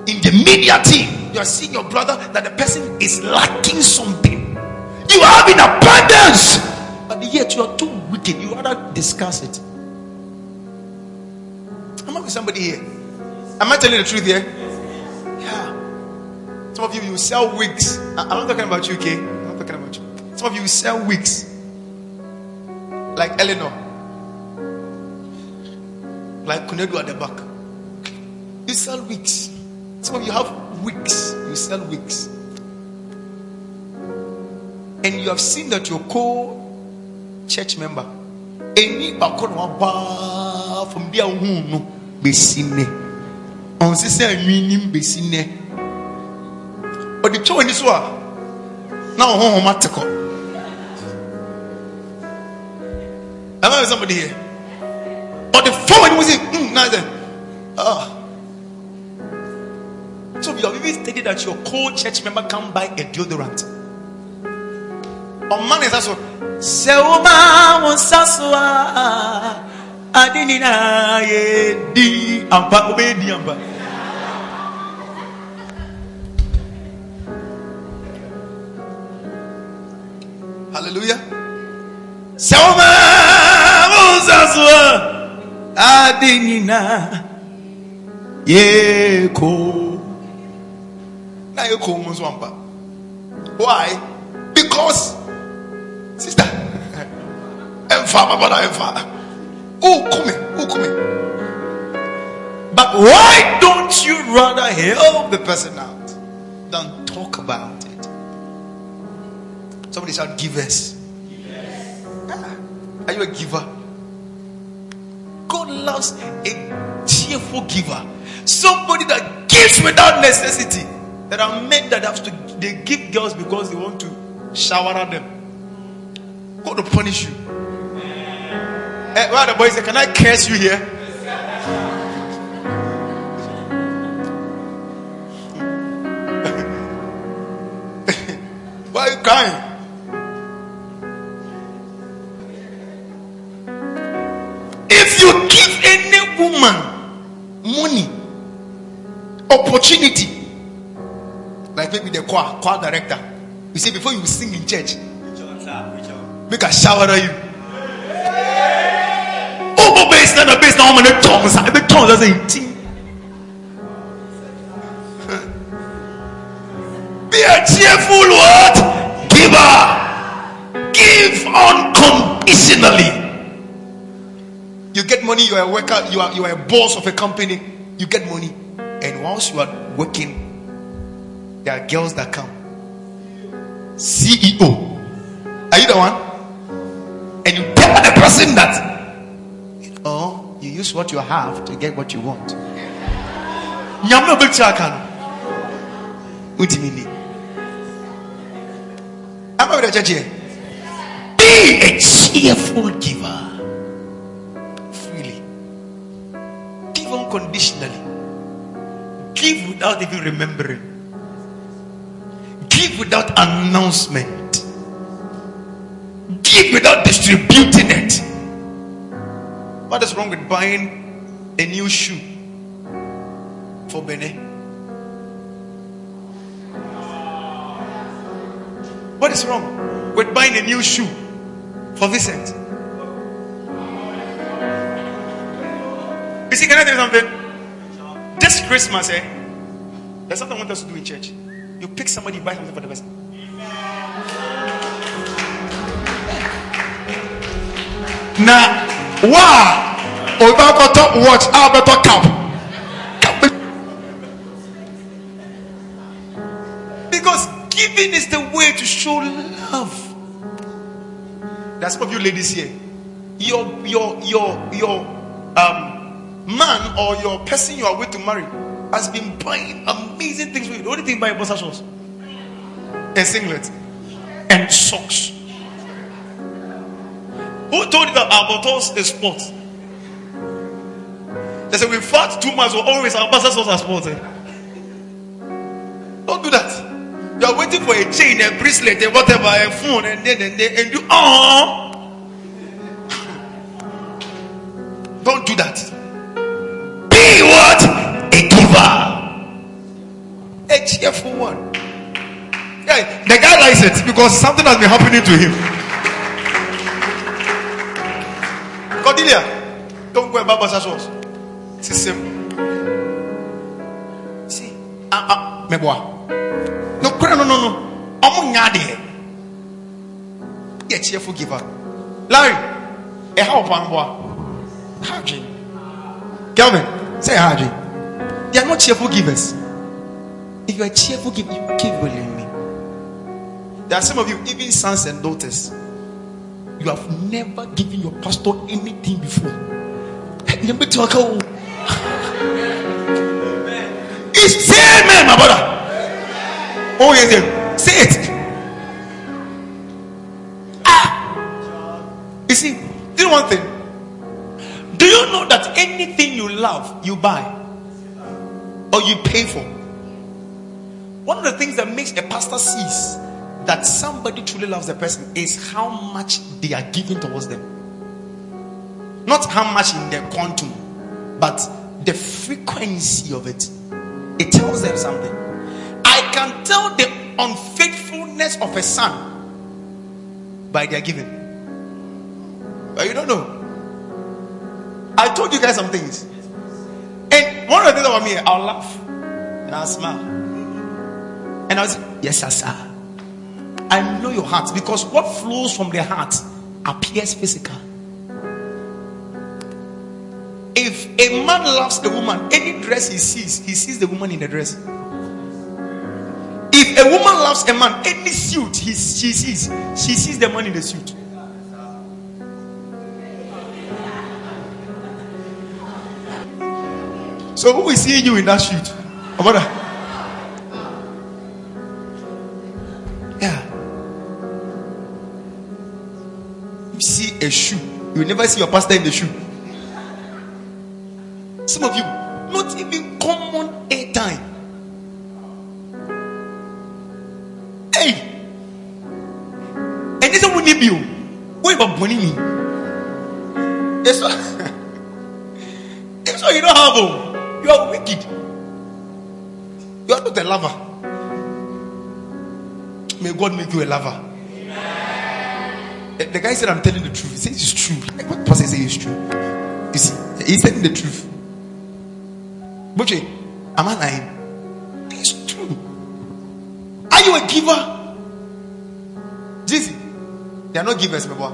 In the media team, you are seeing your brother that the person is lacking something. You have in abundance, but yet you are too wicked. You rather discuss it. Am I with somebody here? Am I telling the truth here? Yeah. Some of you you sell wigs. I'm not talking about you, okay? I'm not talking about you. Some of you sell wigs, like Eleanor, like Kunedu at the back. You sell wigs. Some of you have wigs. You sell wigs. And you have seen that your co church member, any bakon from there no besine. On sisi anwinim besine. Odi twa ni so a na honhom ateko. Am I somebody here? But the phone was it? Mm, now then. Ah. So you have even stated that your co-church member can buy a deodorant. On man is Adinina ye di ampa. Hallelujah. Why? Because sister but why don't you rather help the person out than talk about it? Somebody shout givers ah, are you a giver? God loves a cheerful giver. Somebody that gives without necessity there are men that have to they give girls because they want to shower them. God to punish you. Hey, eh, where the boys say, Can I curse you here? Why are you crying? If you give any woman money, opportunity, like maybe the choir, choir director. You see, before you sing in church, make a shower on you. Oh, but bass, not bass, now I'm in tongues. I be tongues as a team. Be a cheerful what? Giver. Give unconditionally. You get money, you are a worker, you are you are a boss of a company, you get money, and once you are working there are girls that come. CEO. Are you the one? And you tell the person that, oh, you use what you have to get what you want. Nyamno bilchakan. Utimini. Am I with the church Be a cheerful giver. Freely. Give unconditionally. Give without even remembering give without announcement, give without distributing it. What is wrong with buying a new shoe for Bene? What is wrong with buying a new shoe for Vincent? You see, can I tell you something? This Christmas, eh? There's something I want us to do in church. You pick somebody, buy something for the person. Now, wow, top watch, Alberto cap. Because giving is the way to show love. That's some of you ladies here. Your your your your um man or your person you are going to marry has been buying amazing things for you. The only thing buy a boxer shorts and singlet and socks. Who told you that our bottles is sports? They said we fought two months, we always our boxer shorts are sports. Eh? Don't do that. You are waiting for a chain, a bracelet, a whatever, a phone, and then and then and you oh. Don't do that. Be what? A giver. A cheerful one. Yeah, the guy likes it because something has been happening to him. Cordelia, don't go about sauce. System. See, ah ah, me boy. No, no, no, no. I'm not Yeah, cheerful giver. Larry, a how one boy. Haji. Kelvin, say Haji. They are not cheerful givers. If you are cheerful, give you give willingly. There are some of you, even sons and daughters, you have never given your pastor anything before. It's say amen, my brother. Oh, yes, say it. Ah, you see, do one thing. Do you know that anything you love, you buy or you pay for? One of the things that makes a pastor cease that somebody truly loves a person is how much they are giving towards them. Not how much in their quantum, but the frequency of it. It tells them something. I can tell the unfaithfulness of a son by their giving. But you don't know. I told you guys some things. And one of the things about me, I'll laugh and I'll smile. And I was, yes, sir, sir. I know your heart because what flows from the heart appears physical. If a man loves a woman, any dress he sees, he sees the woman in the dress. If a woman loves a man, any suit he, she sees, she sees the man in the suit. So who is seeing you in that suit? About a shoe. You will never see your pastor in the shoe. Some of you, not even common airtime. Hey, and this one will need you. What about money? Yes, sir. That's why you don't have. Oh. You are wicked. You are not a lover. May God make you a lover. The guy said, I'm telling the truth. He said, It's true. Like what person say it's true? You see, he's telling the truth. But am I lying? It's true. Are you a giver? Jesus, they are not givers, my boy.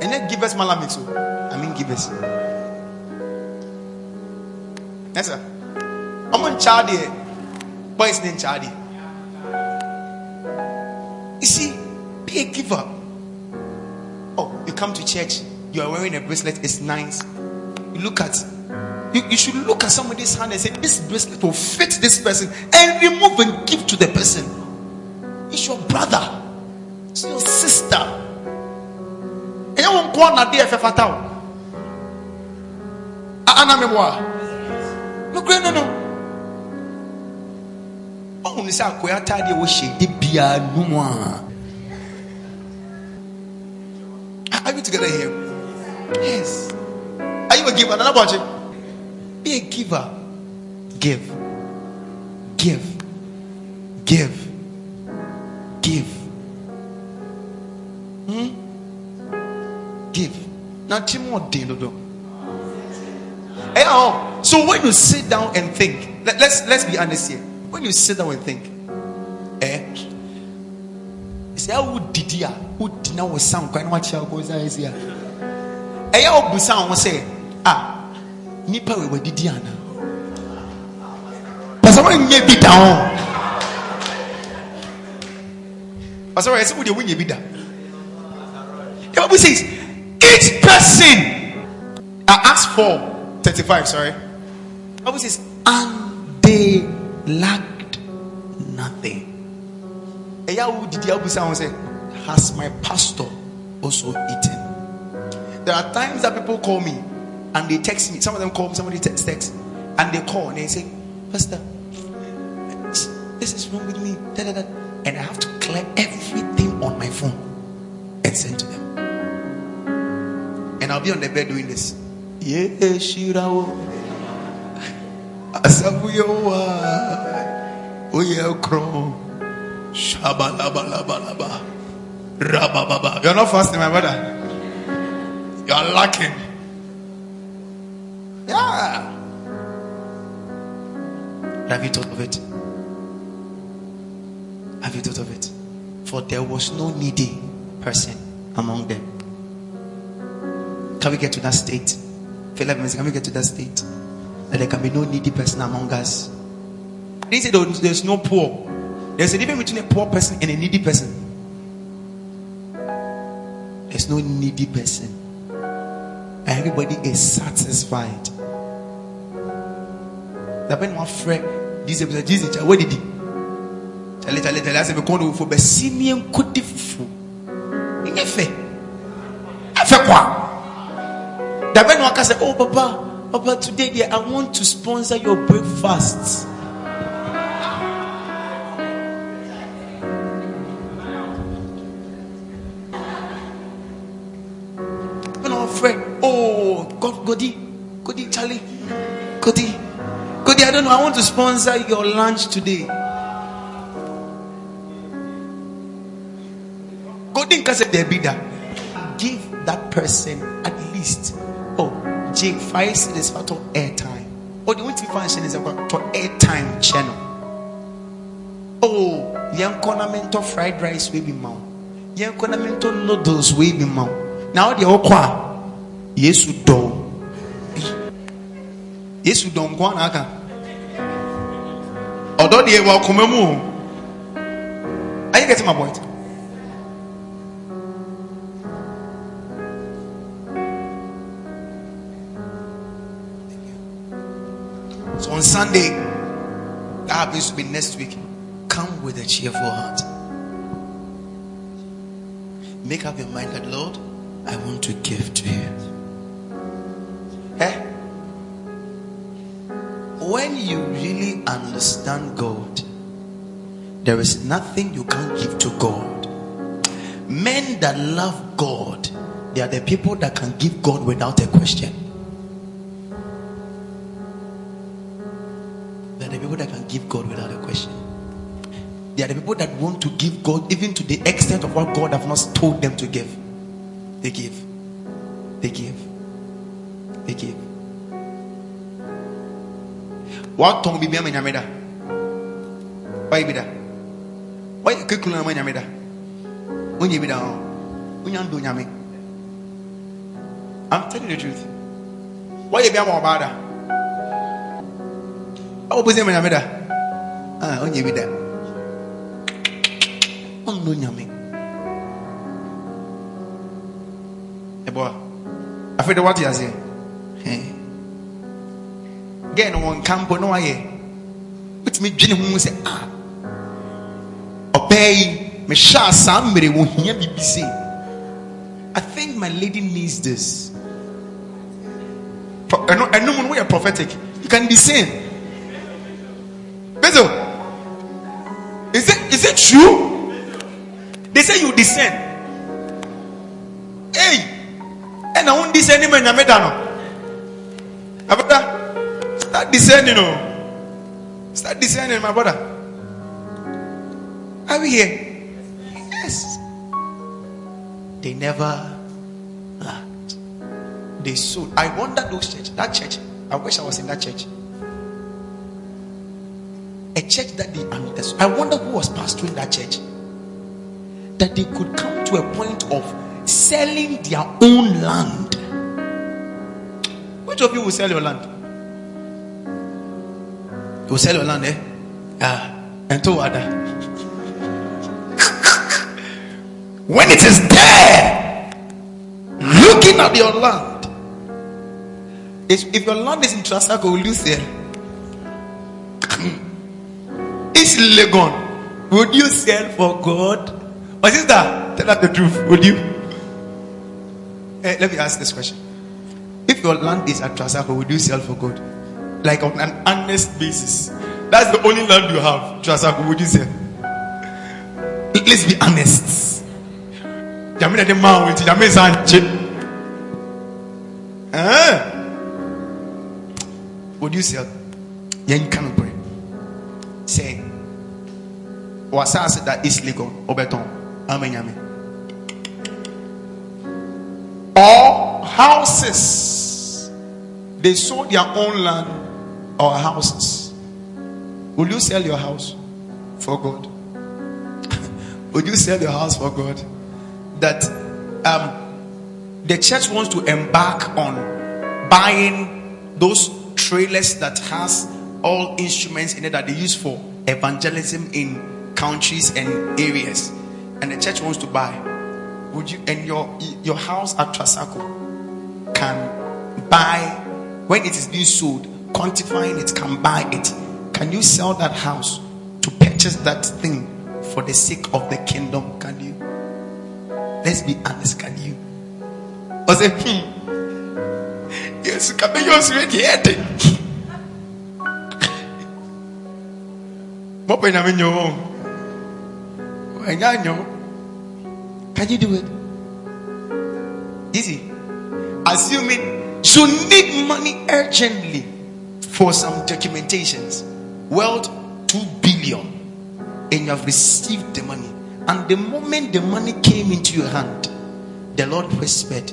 And then givers, malam so. I mean, givers. Yes, sir. I'm on Charlie. Boy's name Charlie. You see, be a giver. Oh, you come to church, you are wearing a bracelet, it's nice. You look at you, you should look at somebody's hand and say, This bracelet will fit this person and remove and give to the person. It's your brother, it's your sister. And you won't go on a day fatal. Anna memoir. No, no, Are we together here? Yes. Are you a giver? Another watching. Be a giver. Give. Give. Give. Give. Hmm? Give. Now, Timothy, Hey, oh, so when you sit down and think, let, let's let's be honest here. When you sit down and think, eh, sɛ wodidi a wodi na wo san kwan na wakyerɛ wo sɛ ɛsi a ɛyɛ wobusa wo sɛ a nipa wɔ wadidi ana? Pɛsɛ wonyɛ bi da ho. Pɛsɛ wɔyɛ sɛ wodeɛ wonyɛ bi da. The bible says each person uh, acts 4 35 sorry. The bible says and they nothing has my pastor also eaten? There are times that people call me and they text me. Some of them call me, somebody text, text and they call and they say, Pastor, this is wrong with me. Da, da, da. And I have to clear everything on my phone and send to them. And I'll be on the bed doing this. Yeah, Shirawo. Asabuyowa. Rabababa. You're not fasting, my brother. You're lacking. Yeah. Have you thought of it? Have you thought of it? For there was no needy person among them. Can we get to that state? Philip, can we get to that state? That there can be no needy person among us. They say there's no poor. There's a difference between a poor person and a needy person. There's no needy person. Everybody is satisfied. The pen one friend, Jesus, Jesus, what did he? Tell it, tell it, tell us if we come for effect, effect what? The pen one can say, Oh, Papa, Papa, today I want to sponsor your breakfast. Godi, Godi, Charlie, Godi, Godi. I don't know. I want to sponsor your lunch today. Say there be that. Give that person at least oh J five cities for airtime. Oh, the only function is about for airtime channel. Oh, young conamento fried rice will be mount. Young conamento noodles will be mount. Now the okwa. Yes, don't yesu dɔn nko na aka. Ɔdɔ deɛ wɔ akoma mu o are you getting my point so on sunday that happens to be next week. Come with a cheerful heart. Make up your mind that lord i want to give to you you really understand God, there is nothing you can't give to God. Men that love God, they are the people that can give God without a question. They are the people that can give God without a question. They are the people that want to give God even to the extent of what God have not told them to give. They give. They give. They give watɔn biribi ama nyame da wayɛ bi da wayɛ kekulu ama nyame da wonyɛ bi da hɔ wonya ndo nyame. I'm telling the truth. Wayɛ bi ama ɔbaa da? Awo ama nyame da? Ah wonyɛ bi da ɔndo nyame. Ɛbɔ afei de wate aseɛ gɛɛ no wɔn nka mpo na wayɛ wotumi dwene ho sɛ ah. Ɔbaa yi mehyɛ a saa mmere wɔ hia biribi se i think my lady needs this. Ɛno ɛnum no woyɛ prophetic. You can be seen. Bezo, is it is it true? They say you discern hey ɛna wo discern ni ma nyame da no? Abada discerning, oh. Start discerning, my brother. Are we here? Yes. They never lacked. They sold. I wonder those church. That church. I wish I was in that church. A church that they. I wonder who was pastoring that church. That they could come to a point of selling their own land. Which of you will sell your land? You sell your land, eh? Ah, and to other. when it is there, looking at your land, if if your land is in Trasaco, will you sell? it's Legon. Would you sell for God? Or sister, tell us the truth. Would you? Hey, eh, let me ask this question. If your land is at Trasaco, would you sell for God? Like on an honest basis. That's the only land you have. Trasaco, would eh? you say? Let's be honest. Jamina de man with Jamina Sanche. Would you say? You can't pray. Say, wasase that is legal obeton amenyame or houses they sold their own land or houses. Will you sell your house for god? Would you sell your house for god? That um the church wants to embark on buying those trailers that has all instruments in it that they use for evangelism in countries and areas. And the church wants to buy. Would you and your your house at Trasaco can buy when it is being sold quantifying it can buy it. Can you sell that house to purchase that thing for the sake of the kingdom? Can you? Let's be honest can you? Hmm. Deɛ ɛde mɔpɛ nyame nyɛ o ɛnya nyɛ o can you do it? Easy. Assuming you need money urgently for some documentations worth 2 billion and you have received the money and the moment the money came into your hand the lord whispered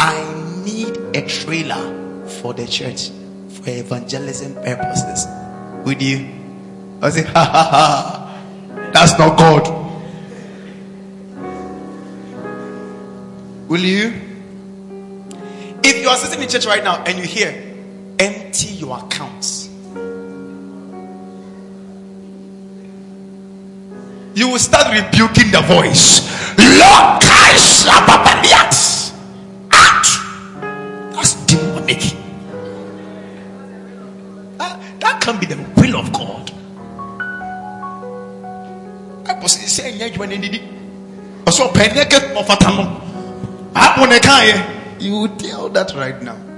I need a trailer for the church for evangelism purposes. Would you? I say, ha ha ha, that's not God. Will you? If you are sitting in church right now and you hear, empty your accounts. You will start rebuking the voice. Lord, that's demonic. That, that can be the will of God. I was saying, you will tell that right now.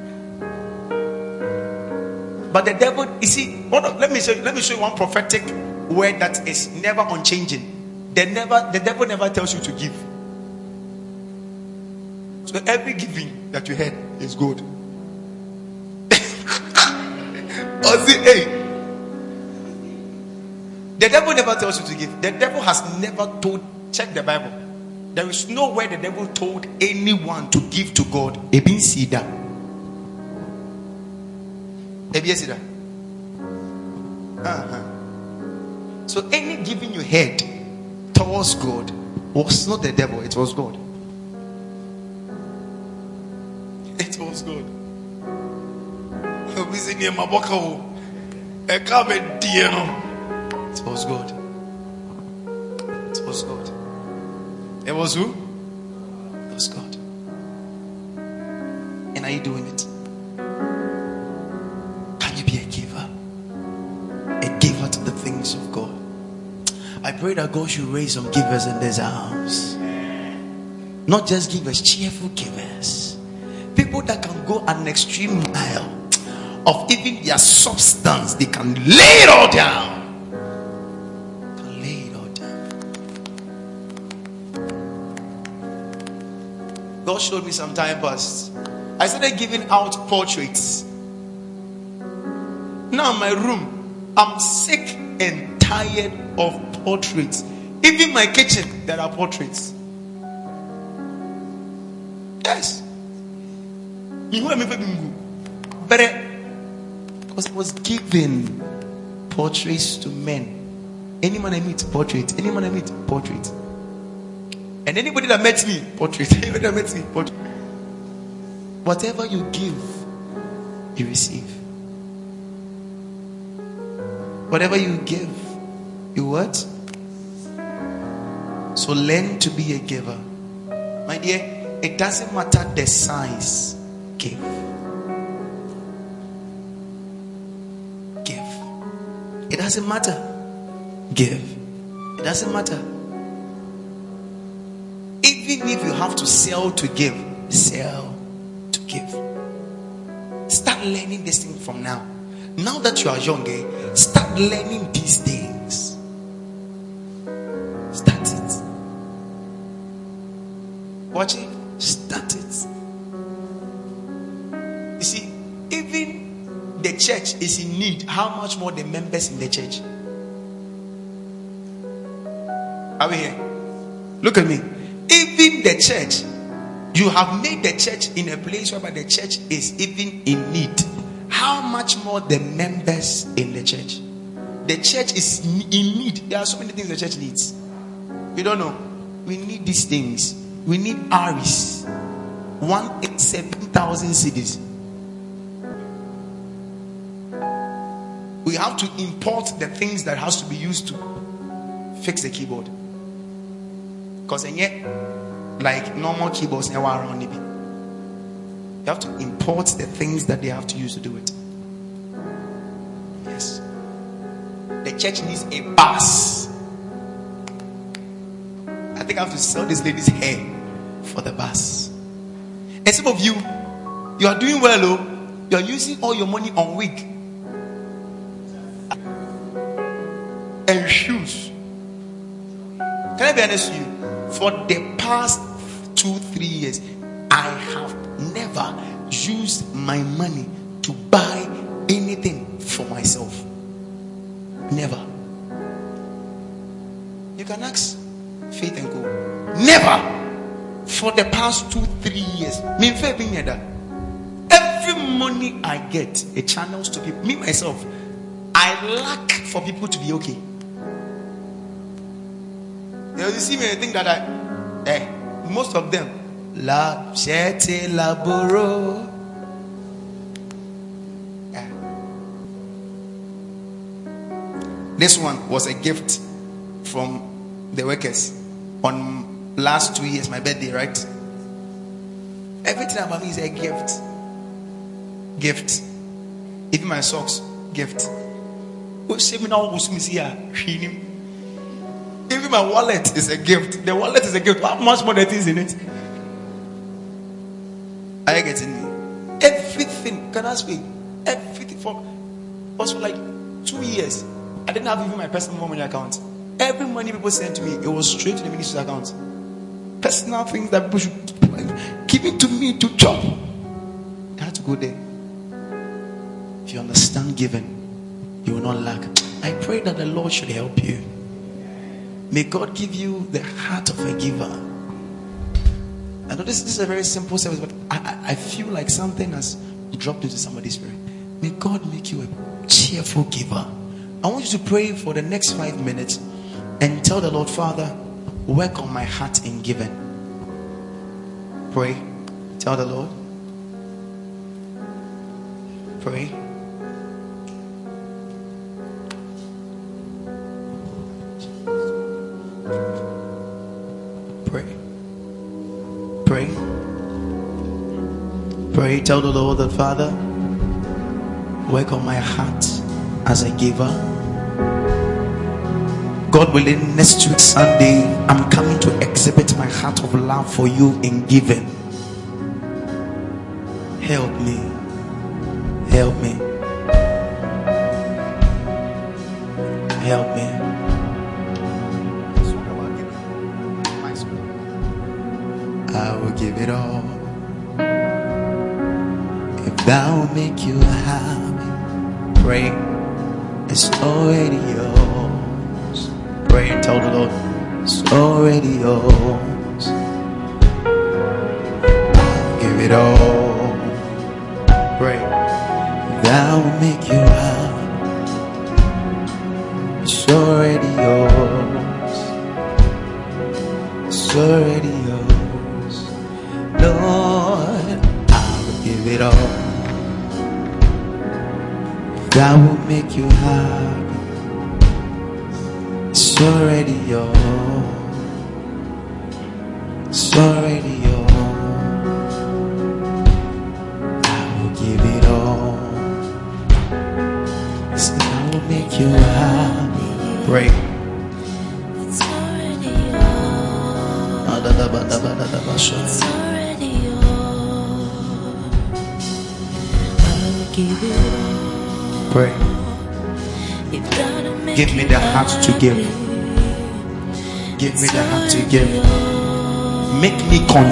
But the devil, you see, let me show you, let me show you one prophetic word that is never unchanging. The never the devil never tells you to give. So every giving that you had is good. or see, hey. The devil never tells you to give. The devil has never told, check the Bible. There is nowhere the devil told anyone to give to God. Ebin Ebin Sida. Uh-huh. So any giving you head towards God was not the devil, it was God. It was good. It was God. It was God. It was who? It was God. And are you doing it? Giver to the things of God. I pray that God should raise some givers in this house. Not just givers, cheerful givers people that can go an extreme mile of even their substance, they can lay it all down. Can lay it all down. God showed me some time past. I started giving out portraits. Now, my room, I'm sick and tired of portraits. Even my kitchen, there are portraits. Yes. But uh, because I was given portraits to men. Anyone I meet, portrait. Anyone I meet, portrait. And anybody that met me, portrait. Anybody that met me, portrait. Whatever you give, you receive. Whatever you give, you what? So learn to be a giver. My dear, it doesn't matter the size Give. Give. It doesn't matter. Give. It doesn't matter. Even if you have to sell to give, sell to give. Start learning this thing from now. Now that you are young, eh, start learning these things. Start it. Watch it. Start it. You see, even the church is in need. How much more the members in the church? Are we here? Look at me. Even the church, you have made the church in a place where the church is even in need. How much more the members in the church? The church is in need. There are so many things the church needs. You don't know. We need these things. We need Aris. One eight seven thousand cedis. We have to import the things that has to be used to fix the keyboard. Because and yet, like normal keyboards never around it. You have to import the things that they have to use to do it. Yes. The church needs a bus. I think I have to sell this lady's hair for the bus. And some of you, you are doing well, oh, you are using all your money on wig and shoes. Can I be honest with you? For the past two, three years, I have never used my money to buy anything for myself. Never. You can ask Faith and go. Never. For the past two, three years. Every money I get, it channels to people. Me myself, I lack for people to be okay. You see me, I think that I, eh, most of them, la laboro. Yeah. This one was a gift from the workers on last two years, my birthday, right? Everything about me is a gift. Gift. Even my socks, gift. Even my wallet is a gift. The wallet is a gift. How much more that is in it? Are you getting me? Everything. Can I speak? Everything for for like two years. I didn't have even my personal money account. Every money people sent to me, it was straight to the minister's account. Personal things that people should give it to me to chop. I had to. If you understand giving, you will not lack. I pray that the Lord should help you. May God give you the heart of a giver. I know this, this is a very simple service, but I, I, feel like something has dropped into somebody's spirit. May God make you a cheerful giver. I want you to pray for the next five minutes and tell the Lord, Father, work on my heart in giving. Pray. Tell the Lord. Pray. Pray. Tell the Lord that, Father, work on my heart as a giver. God willing, next week Sunday, I'm coming to exhibit my heart of love for you in giving. Help me. Help me. Help me. I will give it all. Will make you happy, pray. It's already yours. Pray and tell the Lord, it's already yours. Give it all. Pray. Will make you happy.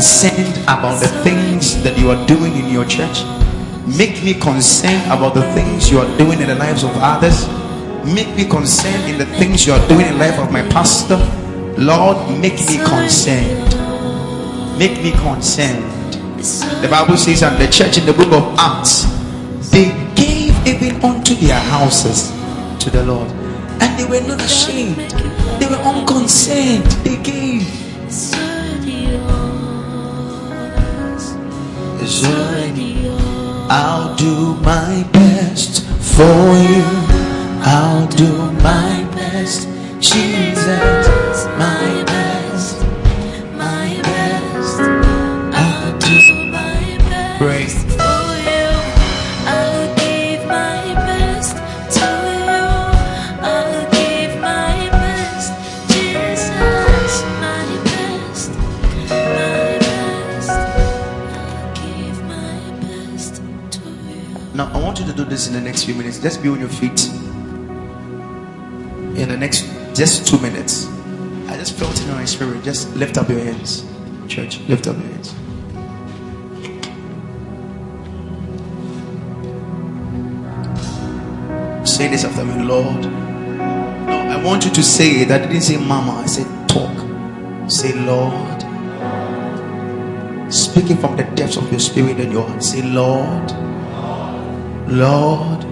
Concerned about the things that you are doing in your church. Make me concerned about the things you are doing in the lives of others. Make me concerned in the things you are doing in the life of my pastor. Lord, make me concerned. Make me concerned. The Bible says, and the church in the book of Acts, they gave even unto their houses to the Lord. And they were not ashamed. They were unconcerned. They gave. I'll do my best for you. I'll do my best. Jesus, this in the next few minutes. Just be on your feet. In the next just two minutes. I just felt in my spirit. Just lift up your hands. Church, lift up your hands. Say this after me, Lord. No, I want you to say it. I didn't say mama, I said talk. Say, Lord. Speaking from the depths of your spirit and your heart. Say, Lord. Lord,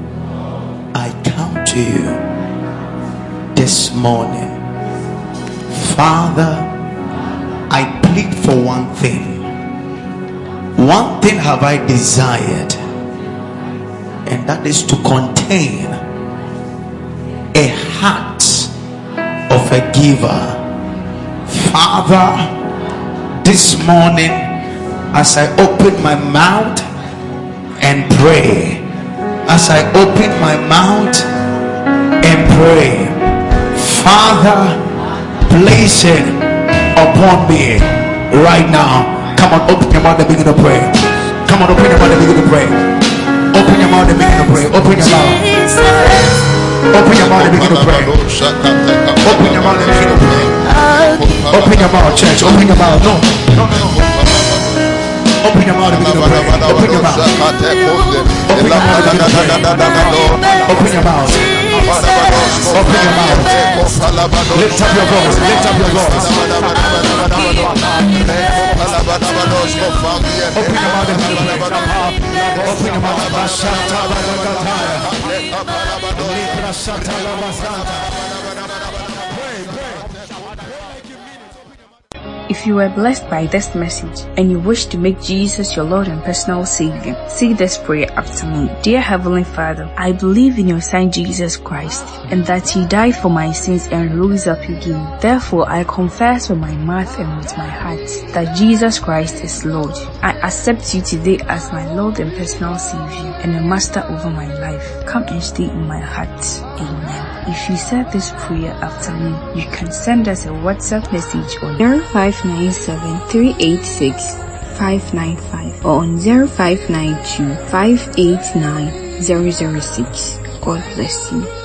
I come to you this morning. Father, I plead for one thing. One thing have I desired, and that is to contain a heart of a giver. Father, this morning, as I open my mouth and pray, as I open my mouth and pray, Father, place it upon me right now. Come on, open your mouth and begin to pray. Come on, open your mouth and begin to pray. Open your mouth and begin to pray. Open your mouth. Open your mouth and begin to pray. Open your mouth and begin to pray. Open your mouth, church. Open your mouth. No, no, no, no. Open your mouth begin to pray. Open your mouth. Open your mouth begin to pray. Open your mouth. Open your mouth. Lift up your voice. Lift up your voice. Open your mouth and begin to pray. Open your mouth. Bashata barakataya. Libra If you were blessed by this message and you wish to make Jesus your Lord and personal Savior, say this prayer after me. Dear Heavenly Father, I believe in your Son Jesus Christ and that He died for my sins and rose up again. Therefore, I confess with my mouth and with my heart that Jesus Christ is Lord. I accept you today as my Lord and personal Savior and a Master over my life. Come and stay in my heart. Amen. If you said this prayer after me, you can send us a WhatsApp message on 0597 386 595 or on 0592 589 006. God bless you.